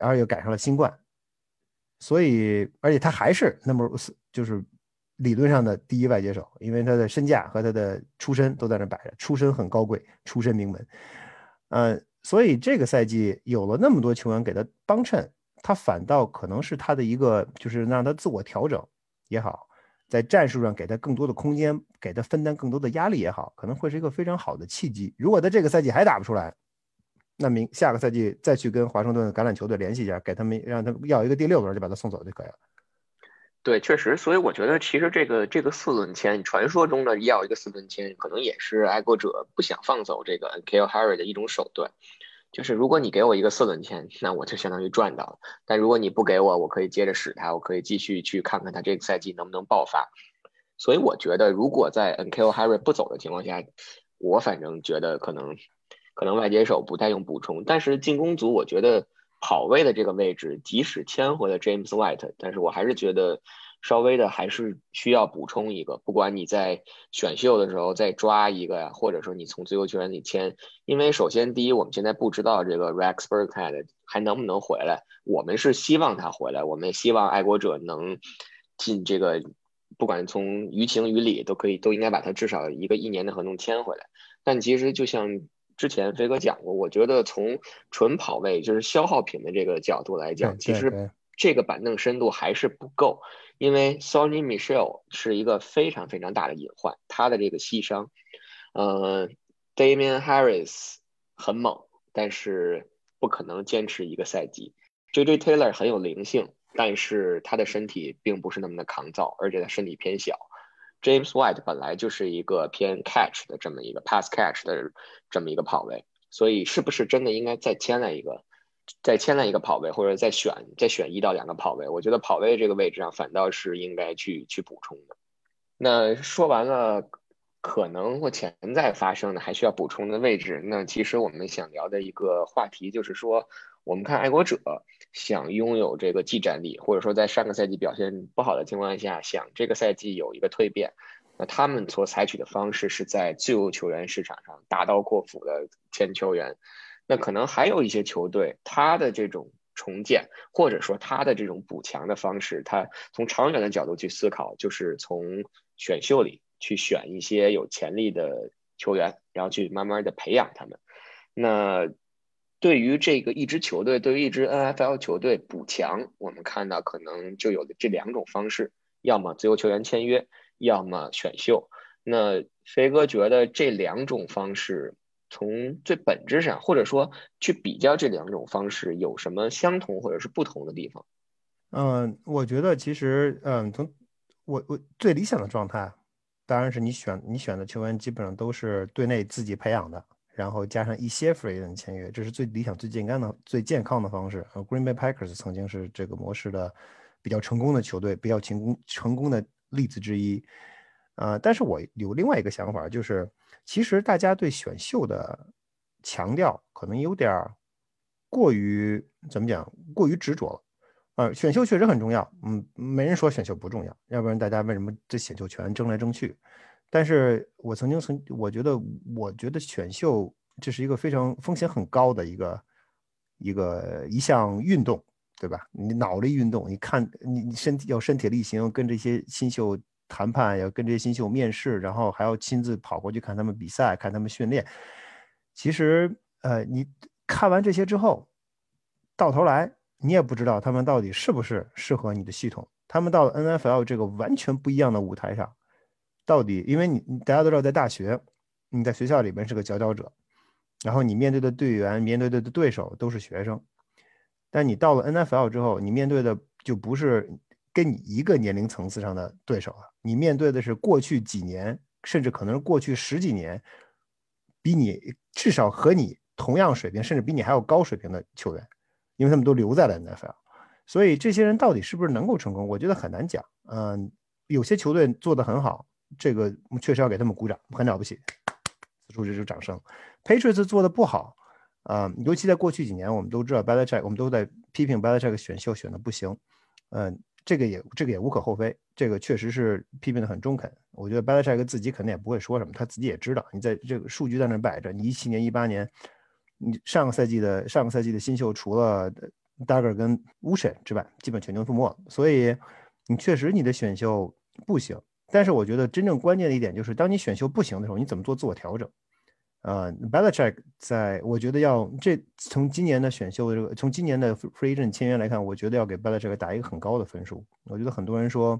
然后又赶上了新冠，所以而且他还是那么就是。理论上的第一外接手，因为他的身价和他的出身都在那摆着，出身很高贵，出身名门，呃，所以这个赛季有了那么多球员给他帮衬，他反倒可能是他的一个，就是让他自我调整也好，在战术上给他更多的空间，给他分担更多的压力也好，可能会是一个非常好的契机。如果他这个赛季还打不出来，那明下个赛季再去跟华盛顿橄榄球队联系一下，给他们让他们要一个第六轮就把他送走就可以了。对，确实，所以我觉得其实这个这个四轮签，传说中的要一个四轮签，可能也是爱国者不想放走这个 N.K.L. Harry 的一种手段。就是如果你给我一个四轮签，那我就相当于赚到了；但如果你不给我，我可以接着使他，我可以继续去看看他这个赛季能不能爆发。所以我觉得，如果在 N.K.L. Harry 不走的情况下，我反正觉得可能可能外接手不太用补充，但是进攻组我觉得。跑位的这个位置，即使签回了 James White，但是我还是觉得稍微的还是需要补充一个。不管你在选秀的时候再抓一个呀，或者说你从自由球员里签，因为首先第一，我们现在不知道这个 Rex Burkhead 还能不能回来。我们是希望他回来，我们也希望爱国者能进这个，不管从于情于理都可以，都应该把他至少一个一年的合同签回来。但其实就像。之前飞哥讲过，我觉得从纯跑位就是消耗品的这个角度来讲，其实这个板凳深度还是不够，因为 Sony Michel 是一个非常非常大的隐患，他的这个膝伤，呃，Damian Harris 很猛，但是不可能坚持一个赛季，JJ Taylor 很有灵性，但是他的身体并不是那么的抗造，而且他身体偏小。James White 本来就是一个偏 catch 的这么一个 pass catch 的这么一个跑位，所以是不是真的应该再签来一个，再签了一个跑位，或者再选再选一到两个跑位？我觉得跑位这个位置上反倒是应该去去补充的。那说完了可能或潜在发生的还需要补充的位置，那其实我们想聊的一个话题就是说。我们看爱国者想拥有这个技战力，或者说在上个赛季表现不好的情况下，想这个赛季有一个蜕变，那他们所采取的方式是在自由球员市场上大刀阔斧的签球员。那可能还有一些球队，他的这种重建或者说他的这种补强的方式，他从长远的角度去思考，就是从选秀里去选一些有潜力的球员，然后去慢慢的培养他们。那。对于这个一支球队，对于一支 NFL 球队补强，我们看到可能就有这两种方式：要么自由球员签约，要么选秀。那飞哥觉得这两种方式从最本质上，或者说去比较这两种方式有什么相同或者是不同的地方？嗯，我觉得其实，嗯，从我我最理想的状态，当然是你选你选的球员基本上都是队内自己培养的。然后加上一些 free 人签约，这是最理想、最健康的、最健康的方式。呃，Green Bay Packers 曾经是这个模式的比较成功的球队，比较成功成功的例子之一。呃，但是我有另外一个想法，就是其实大家对选秀的强调可能有点过于怎么讲，过于执着了。呃，选秀确实很重要，嗯，没人说选秀不重要，要不然大家为什么这选秀权争来争去？但是我曾经曾我觉得，我觉得选秀这是一个非常风险很高的一个一个一项运动，对吧？你脑力运动，你看你你身体要身体力行，跟这些新秀谈判，要跟这些新秀面试，然后还要亲自跑过去看他们比赛，看他们训练。其实，呃，你看完这些之后，到头来你也不知道他们到底是不是适合你的系统。他们到了 NFL 这个完全不一样的舞台上，到底因为你大家都知道，在大学你在学校里边是个佼佼者，然后你面对的队员、面对的对手都是学生，但你到了 NFL 之后，你面对的就不是跟你一个年龄层次上的对手了，你面对的是过去几年，甚至可能是过去十几年，比你至少和你同样水平，甚至比你还要高水平的球员，因为他们都留在了 NFL。所以这些人到底是不是能够成功？我觉得很难讲。嗯，有些球队做得很好，这个确实要给他们鼓掌，很了不起。此处就是掌声。Patriots 做的不好，啊，尤其在过去几年，我们都知道 Belichick，我们都在批评 Belichick 选秀选的不行。嗯，这个也这个也无可厚非，这个确实是批评的很中肯。我觉得 Belichick 自己肯定也不会说什么，他自己也知道，你在这个数据在那摆着，你一七年、一八年，你上个赛季的上个赛季的新秀除了。Dagger 跟 w u s h 之外，基本全军覆没。所以你确实你的选秀不行，但是我觉得真正关键的一点就是，当你选秀不行的时候，你怎么做自我调整？呃，Belichick 在我觉得要这从今年的选秀的这个从今年的 Free Agent 签约来看，我觉得要给 Belichick 打一个很高的分数。我觉得很多人说，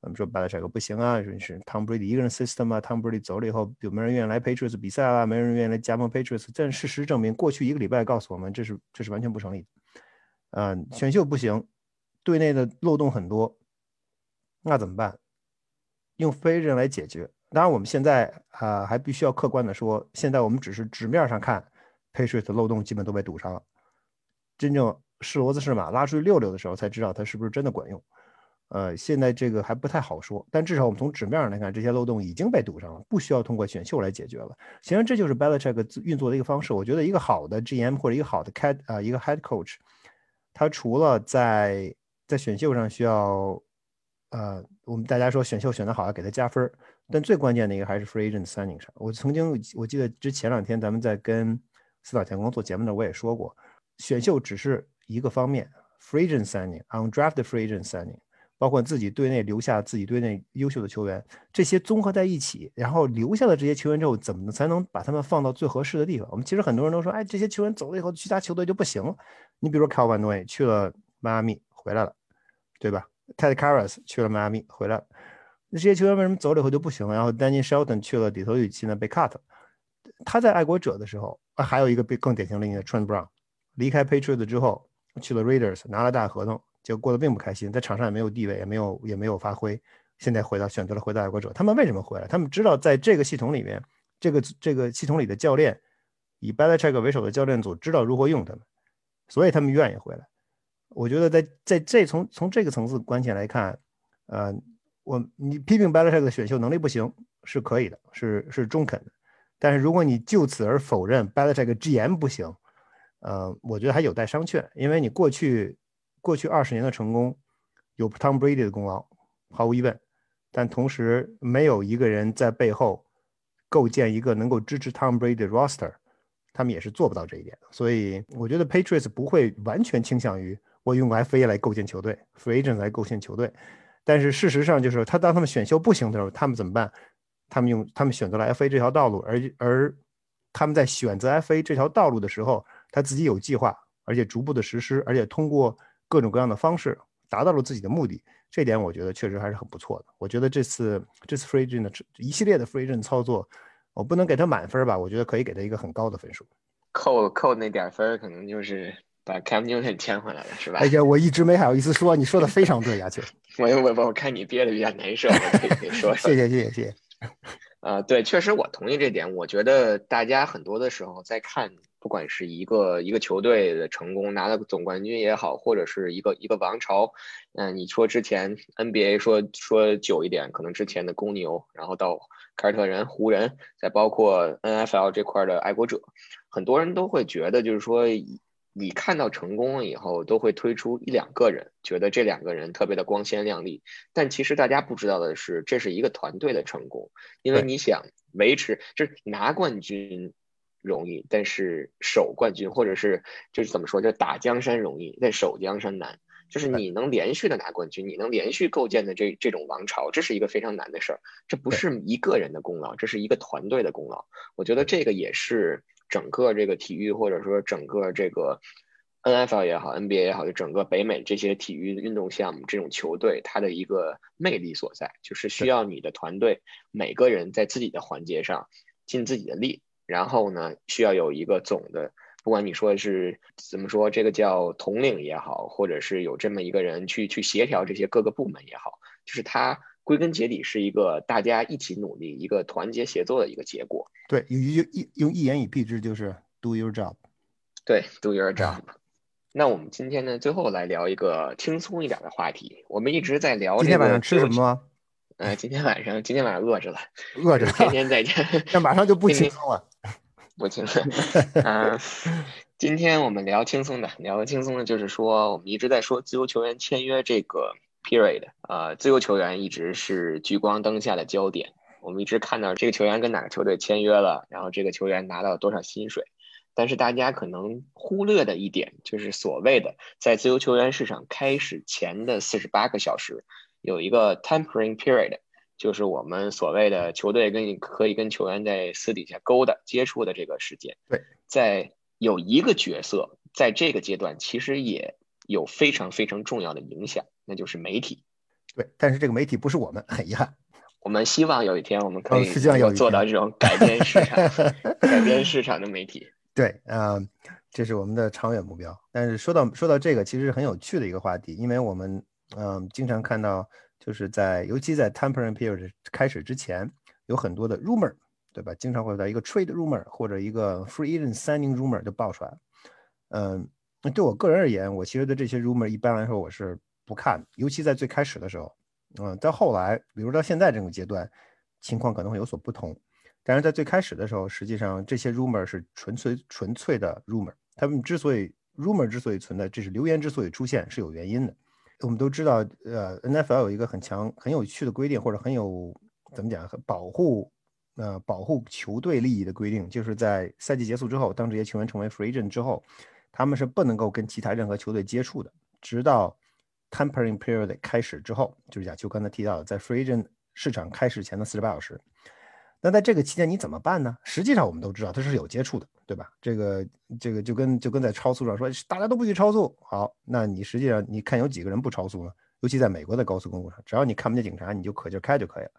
我们说 Belichick 不行啊，说是 Tom Brady 一个人 system 啊，Tom Brady 走了以后，有没人愿意来 Patriots 比赛啊？没人愿意来加盟 Patriots。但事实证明，过去一个礼拜告诉我们，这是这是完全不成立的。嗯，选秀不行，队内的漏洞很多，那怎么办？用非人来解决。当然，我们现在啊还必须要客观的说，现在我们只是纸面上看，Patriots 漏洞基本都被堵上了。真正是骡子是马，拉出去溜溜的时候，才知道它是不是真的管用。呃，现在这个还不太好说，但至少我们从纸面上来看，这些漏洞已经被堵上了，不需要通过选秀来解决了。其实这就是 Belichick 运作的一个方式。我觉得一个好的 GM 或者一个好的 Head 啊一个 Head Coach。他除了在在选秀上需要，呃，我们大家说选秀选得好要给他加分但最关键的一个还是 free agent signing 上。我曾经我记得之前两天咱们在跟四岛田光做节目的我也说过，选秀只是一个方面，free agent signing、undraft free agent signing。包括自己队内留下自己队内优秀的球员，这些综合在一起，然后留下了这些球员之后，怎么才能把他们放到最合适的地方？我们其实很多人都说，哎，这些球员走了以后，其他球队就不行了。你比如说 c a l v i n Noy 去了迈阿密回来了，对吧？Ted Carras 去了迈阿密回来了，那这些球员为什么走了以后就不行了？然后 Danny Shelton 去了底特律，现在被 cut。他在爱国者的时候，还有一个被更典型的一个 Trent Brown，离开 Patriots 之后去了 Raiders，拿了大合同。就过得并不开心，在场上也没有地位，也没有也没有发挥。现在回到选择了回到爱国者，他们为什么回来？他们知道在这个系统里面，这个这个系统里的教练以 Belichick 为首的教练组知道如何用他们，所以他们愿意回来。我觉得在在这从从这个层次关系来看，呃，我你批评 Belichick 的选秀能力不行是可以的，是是中肯的。但是如果你就此而否认 Belichick GM 不行，呃，我觉得还有待商榷，因为你过去。过去二十年的成功，有 Tom Brady 的功劳，毫无疑问，但同时没有一个人在背后构建一个能够支持 Tom Brady 的 roster，他们也是做不到这一点。所以我觉得 Patriots 不会完全倾向于我用 FA 来构建球队，Free Agent 来构建球队。但是事实上就是，他当他们选秀不行的时候，他们怎么办？他们用他们选择了 FA 这条道路，而而他们在选择 FA 这条道路的时候，他自己有计划，而且逐步的实施，而且通过。各种各样的方式达到了自己的目的，这点我觉得确实还是很不错的。我觉得这次这次 free agent 的一系列的 free agent 操作，我不能给他满分吧？我觉得可以给他一个很高的分数。扣扣那点分，可能就是把 Cam Newton 签回来了，是吧？哎呀，我一直没好意思说，你说的非常对，亚秋。我我我看你憋的比较难受，我可以可以说 说。谢谢谢谢谢谢。啊，对，确实我同意这点。我觉得大家很多的时候在看。不管是一个一个球队的成功拿了总冠军也好，或者是一个一个王朝，嗯，你说之前 NBA 说说久一点，可能之前的公牛，然后到凯尔特人、湖人，再包括 NFL 这块的爱国者，很多人都会觉得，就是说你看到成功了以后，都会推出一两个人，觉得这两个人特别的光鲜亮丽。但其实大家不知道的是，这是一个团队的成功，因为你想维持，就是拿冠军。容易，但是守冠军或者是就是怎么说，就打江山容易，但守江山难。就是你能连续的拿冠军，你能连续构建的这这种王朝，这是一个非常难的事儿。这不是一个人的功劳，这是一个团队的功劳。我觉得这个也是整个这个体育或者说整个这个 NFL 也好，NBA 也好，就整个北美这些体育运动项目，这种球队它的一个魅力所在，就是需要你的团队每个人在自己的环节上尽自己的力，然后呢，需要有一个总的，不管你说是怎么说，这个叫统领也好，或者是有这么一个人去去协调这些各个部门也好，就是它归根结底是一个大家一起努力、一个团结协作的一个结果。对，用一用一言以蔽之，就是 do your job。对，do your job。那我们今天呢，最后来聊一个轻松一点的话题。我们一直在聊今天晚上吃什么吗？呃，今天晚上，今天晚上饿着了，饿着了，天天在家，那马上就不轻松了，不轻松。啊，今天我们聊轻松的，聊的轻松的，就是说，我们一直在说自由球员签约这个 period，呃，自由球员一直是聚光灯下的焦点。我们一直看到这个球员跟哪个球队签约了，然后这个球员拿到了多少薪水。但是大家可能忽略的一点，就是所谓的在自由球员市场开始前的四十八个小时，有一个 tempering period，就是我们所谓的球队跟可以跟球员在私底下勾搭接触的这个时间。对，在有一个角色在这个阶段其实也有非常非常重要的影响，那就是媒体。对，但是这个媒体不是我们，很遗憾。我们希望有一天我们可以有做到这种改变市场、改变市场的媒体。对，啊，这是我们的长远目标。但是说到说到这个，其实是很有趣的一个话题，因为我们嗯经常看到，就是在尤其在 tempering period 开始之前，有很多的 rumor，对吧？经常会在一个 trade rumor 或者一个 free agent signing rumor 就爆出来了。嗯，那对我个人而言，我其实对这些 rumor 一般来说我是不看，尤其在最开始的时候。嗯，到后来，比如到现在这个阶段，情况可能会有所不同。但是在最开始的时候，实际上这些 rumor 是纯粹纯粹的 rumor。他们之所以 rumor 之所以存在，这是流言之所以出现是有原因的。我们都知道，呃，NFL 有一个很强、很有趣的规定，或者很有怎么讲，保护呃保护球队利益的规定，就是在赛季结束之后，当这些球员成为 free agent 之后，他们是不能够跟其他任何球队接触的，直到 tempering period 开始之后，就是亚秋刚才提到的，在 free agent 市场开始前的四十八小时。那在这个期间你怎么办呢？实际上我们都知道它是有接触的，对吧？这个这个就跟就跟在超速上说，大家都不许超速。好，那你实际上你看有几个人不超速呢？尤其在美国的高速公路上，只要你看不见警察，你就可劲开就可以了。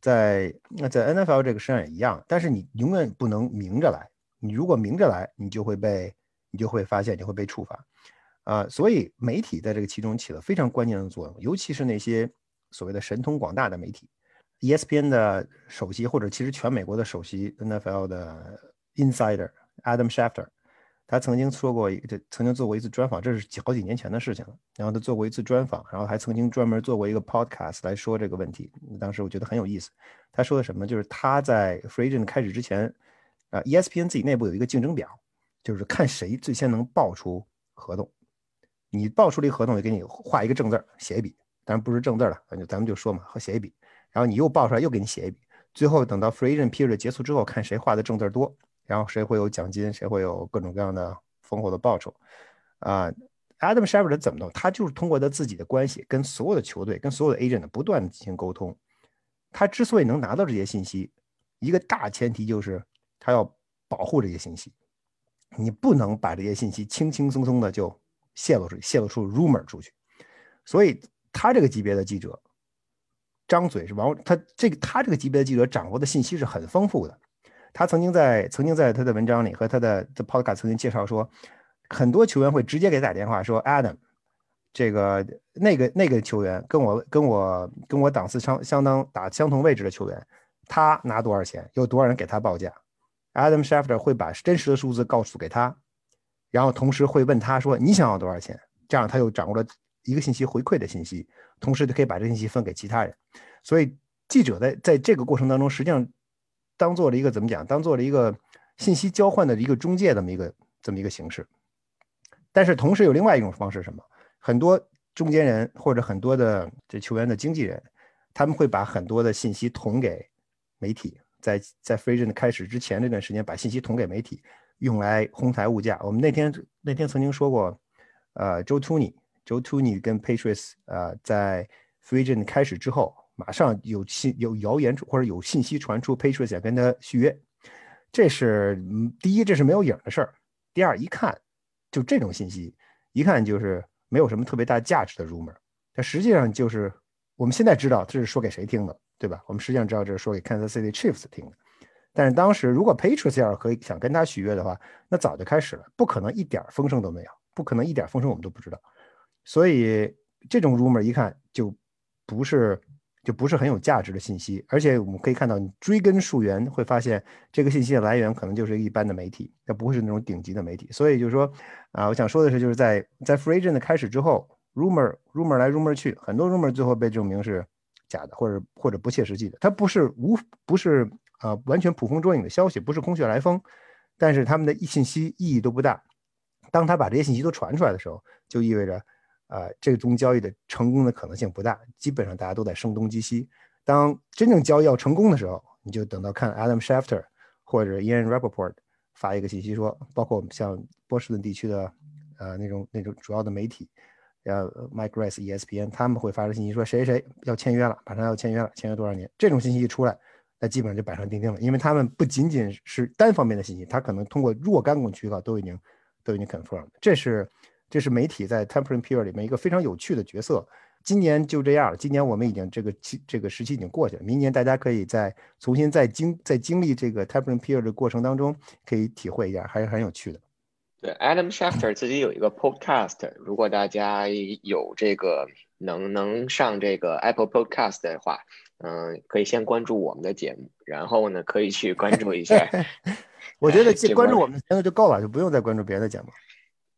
在那在 NFL 这个身上也一样，但是你永远不能明着来。你如果明着来，你就会被你就会发现你会被处罚啊。所以媒体在这个其中起了非常关键的作用，尤其是那些所谓的神通广大的媒体。ESPN 的首席，或者其实全美国的首席 NFL 的 Insider Adam Schefter，他曾经说过一，这曾经做过一次专访，这是好几年前的事情了。然后他做过一次专访，然后还曾经专门做过一个 Podcast 来说这个问题。当时我觉得很有意思。他说的什么？就是他在 Free Agent 开始之前，啊，ESPN 自己内部有一个竞争表，就是看谁最先能报出合同。你报出这个合同，就给你画一个正字写一笔，当然不是正字了，咱就咱们就说嘛，写一笔。然后你又报出来，又给你写一笔，最后等到 free agent period 结束之后，看谁画的正字多，然后谁会有奖金，谁会有各种各样的丰厚的报酬。啊，Adam s h e p a r d 怎么弄？他就是通过他自己的关系，跟所有的球队、跟所有的 agent 不断的进行沟通。他之所以能拿到这些信息，一个大前提就是他要保护这些信息，你不能把这些信息轻轻松松的就泄露出去，泄露出 rumor 出去。所以他这个级别的记者。张嘴是王，他这个他这个级别的记者掌握的信息是很丰富的。他曾经在曾经在他的文章里和他的 podcast 曾经介绍说，很多球员会直接给他打电话说，Adam，这个那个那个球员跟我跟我跟我档次相相当打相同位置的球员，他拿多少钱，有多少人给他报价，Adam Schefter 会把真实的数字告诉给他，然后同时会问他说你想要多少钱，这样他又掌握了一个信息回馈的信息。同时就可以把这信息分给其他人，所以记者在在这个过程当中，实际上当做了一个怎么讲？当做了一个信息交换的一个中介这么一个这么一个形式。但是同时有另外一种方式，什么？很多中间人或者很多的这球员的经纪人，他们会把很多的信息捅给媒体，在在 free agent 开始之前这段时间，把信息捅给媒体，用来哄抬物价。我们那天那天曾经说过，呃，Joe t o n y Joe t o n y 跟 Patriots 啊，在 Free Agent 开始之后，马上有信有谣言或者有信息传出，Patriots 想跟他续约。这是第一，这是没有影的事儿。第二，一看就这种信息，一看就是没有什么特别大价值的 rumor。但实际上就是我们现在知道这是说给谁听的，对吧？我们实际上知道这是说给 Kansas City Chiefs 听的。但是当时如果 Patriots 要是可以想跟他续约的话，那早就开始了，不可能一点风声都没有，不可能一点风声我们都不知道。所以这种 rumor 一看就不是就不是很有价值的信息，而且我们可以看到，你追根溯源会发现这个信息的来源可能就是一般的媒体，它不会是那种顶级的媒体。所以就是说啊，我想说的是，就是在在 Free Agent 开始之后，rumor rumor 来 rumor 去，很多 rumor 最后被证明是假的，或者或者不切实际的，它不是无不是。啊，完全捕风捉影的消息不是空穴来风，但是他们的信息意义都不大。当他把这些信息都传出来的时候，就意味着，呃，这宗交易的成功的可能性不大。基本上大家都在声东击西。当真正交易要成功的时候，你就等到看 Adam Schefter 或者 Ian Rappaport 发一个信息说，包括我们像波士顿地区的，呃，那种那种主要的媒体，呃，Mike Rice、ESPN 他们会发个信息说谁谁谁要签约了，马上要签约了，签约多少年？这种信息一出来。那基本上就板上钉钉了，因为他们不仅仅是单方面的信息，他可能通过若干种渠道都已经都已经 confirm。这是这是媒体在 tempering period 里面一个非常有趣的角色。今年就这样了，今年我们已经这个期这个时期已经过去了，明年大家可以再重新再经在经历这个 tempering period 的过程当中，可以体会一下，还是很有趣的。对，Adam Schefter 自己有一个 podcast，如果大家有这个能能上这个 Apple Podcast 的话。嗯，可以先关注我们的节目，然后呢，可以去关注一下。我觉得关注我们的节目就够了，就不用再关注别的节目。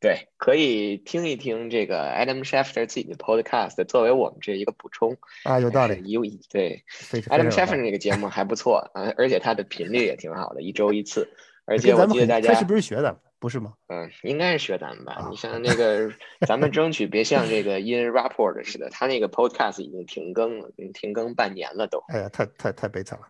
对，可以听一听这个 Adam Schefter 自己的 podcast，作为我们这一个补充啊，有道理。有对，Adam Schefter 那个节目还不错啊，而且它的频率也挺好的，一周一次。而且我记得大家是不是学的？不是吗？嗯，应该是学咱们吧。你像那个，咱们争取 别像这个 In Report 似的，他那个 Podcast 已经停更了，停更半年了都。哎呀，太太太悲惨了。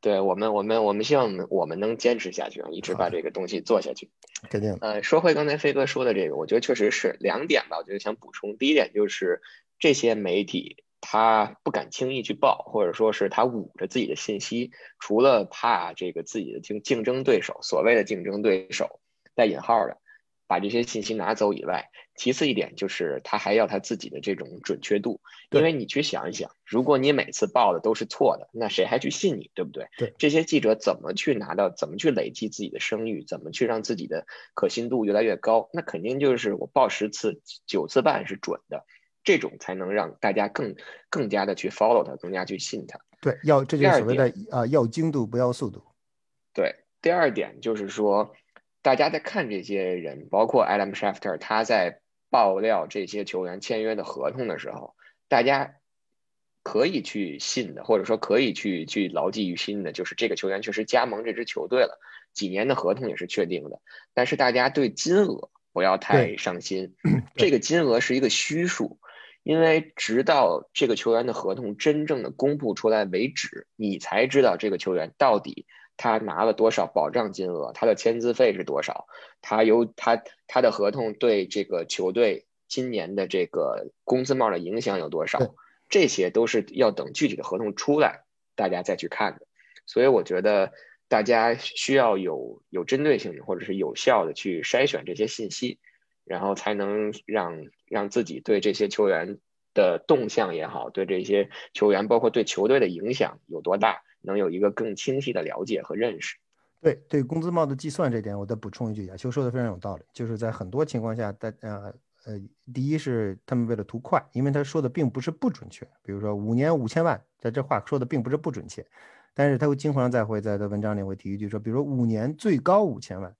对我们，我们，我们希望我们能坚持下去，一直把这个东西做下去。肯定。呃，说回刚才飞哥说的这个，我觉得确实是两点吧。我觉得想补充，第一点就是这些媒体他不敢轻易去报，或者说是他捂着自己的信息，除了怕这个自己的竞竞争对手，所谓的竞争对手。带引号的，把这些信息拿走以外，其次一点就是他还要他自己的这种准确度，因为你去想一想，如果你每次报的都是错的，那谁还去信你，对不对？对，这些记者怎么去拿到，怎么去累积自己的声誉，怎么去让自己的可信度越来越高？那肯定就是我报十次九次半是准的，这种才能让大家更更加的去 follow 他，更加去信他。对，要这就是所谓的啊，要精度不要速度。对，第二点就是说。大家在看这些人，包括 Adam Schefter，他在爆料这些球员签约的合同的时候，大家可以去信的，或者说可以去去牢记于心的，就是这个球员确实加盟这支球队了，几年的合同也是确定的。但是大家对金额不要太上心，这个金额是一个虚数，因为直到这个球员的合同真正的公布出来为止，你才知道这个球员到底。他拿了多少保障金额？他的签字费是多少？他有他他的合同对这个球队今年的这个工资帽的影响有多少？这些都是要等具体的合同出来，大家再去看的。所以我觉得大家需要有有针对性的或者是有效的去筛选这些信息，然后才能让让自己对这些球员的动向也好，对这些球员包括对球队的影响有多大。能有一个更清晰的了解和认识。对对，工资帽的计算这点，我再补充一句，亚秋说的非常有道理。就是在很多情况下，大呃呃，第一是他们为了图快，因为他说的并不是不准确。比如说五年五千万，在这话说的并不是不准确，但是他会经常再会在他文章里会提一句说，比如说五年最高五千万，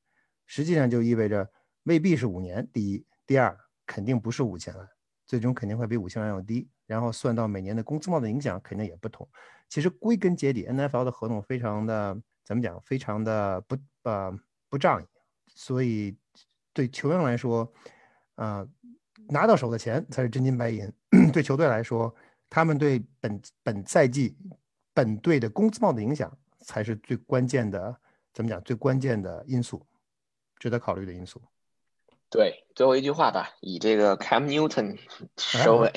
实际上就意味着未必是五年。第一，第二，肯定不是五千万，最终肯定会比五千万要低。然后算到每年的工资帽的影响，肯定也不同。其实归根结底，NFL 的合同非常的怎么讲？非常的不呃不仗义，所以对球员来说，啊拿到手的钱才是真金白银。对球队来说，他们对本本赛季本队的工资帽的影响才是最关键的。怎么讲？最关键的因素，值得考虑的因素。对，最后一句话吧，以这个 Cam Newton 收尾。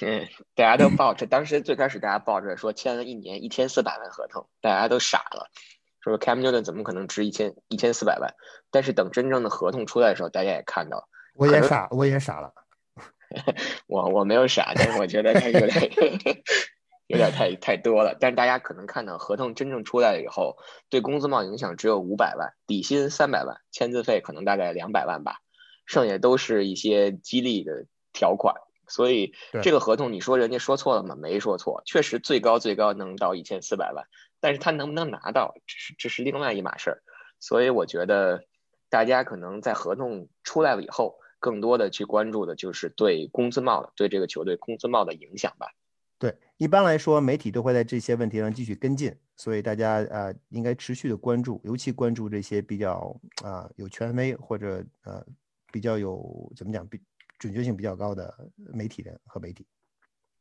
嗯，大家都抱着，当时最开始大家抱着说签了一年一千四百万合同，大家都傻了，说 Cam Newton 怎么可能值一千一千四百万？但是等真正的合同出来的时候，大家也看到我也傻，我也傻了。我我没有傻，但是我觉得他有点有点太太多了。但是大家可能看到合同真正出来了以后，对工资帽影响只有五百万，底薪三百万，签字费可能大概两百万吧，剩下都是一些激励的条款。所以这个合同，你说人家说错了吗？没说错，确实最高最高能到一千四百万，但是他能不能拿到，这是这是另外一码事儿。所以我觉得大家可能在合同出来了以后。更多的去关注的就是对工资帽的对这个球队工资帽的影响吧。对，一般来说媒体都会在这些问题上继续跟进，所以大家呃应该持续的关注，尤其关注这些比较啊有权威或者呃比较有怎么讲比准确性比较高的媒体人和媒体。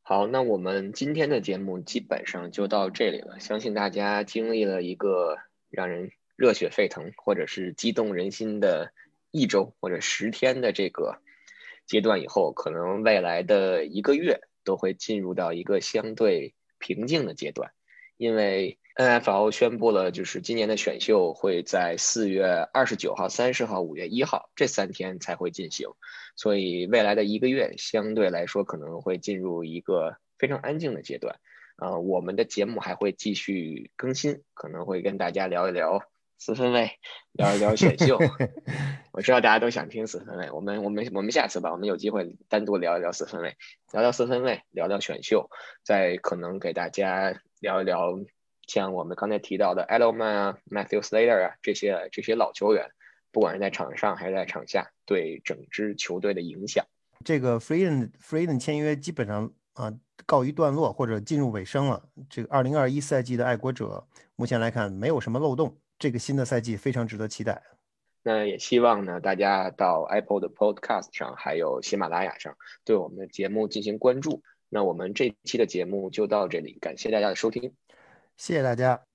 好，那我们今天的节目基本上就到这里了，相信大家经历了一个让人热血沸腾或者是激动人心的。一周或者十天的这个阶段以后，可能未来的一个月都会进入到一个相对平静的阶段，因为 NFL 宣布了，就是今年的选秀会在四月二十九号、三十号、五月一号这三天才会进行，所以未来的一个月相对来说可能会进入一个非常安静的阶段。呃，我们的节目还会继续更新，可能会跟大家聊一聊。四分卫聊一聊选秀，我知道大家都想听四分卫，我们我们我们下次吧，我们有机会单独聊一聊四分卫，聊聊四分卫，聊聊选秀，再可能给大家聊一聊像我们刚才提到的 Edelman 啊、Matthew Slater 啊这些这些老球员，不管是在场上还是在场下，对整支球队的影响。这个 Freedom Freedom 签约基本上啊告一段落或者进入尾声了。这个二零二一赛季的爱国者目前来看没有什么漏洞。这个新的赛季非常值得期待。那也希望呢，大家到 Apple 的 Podcast 上，还有喜马拉雅上，对我们的节目进行关注。那我们这期的节目就到这里，感谢大家的收听，谢谢大家。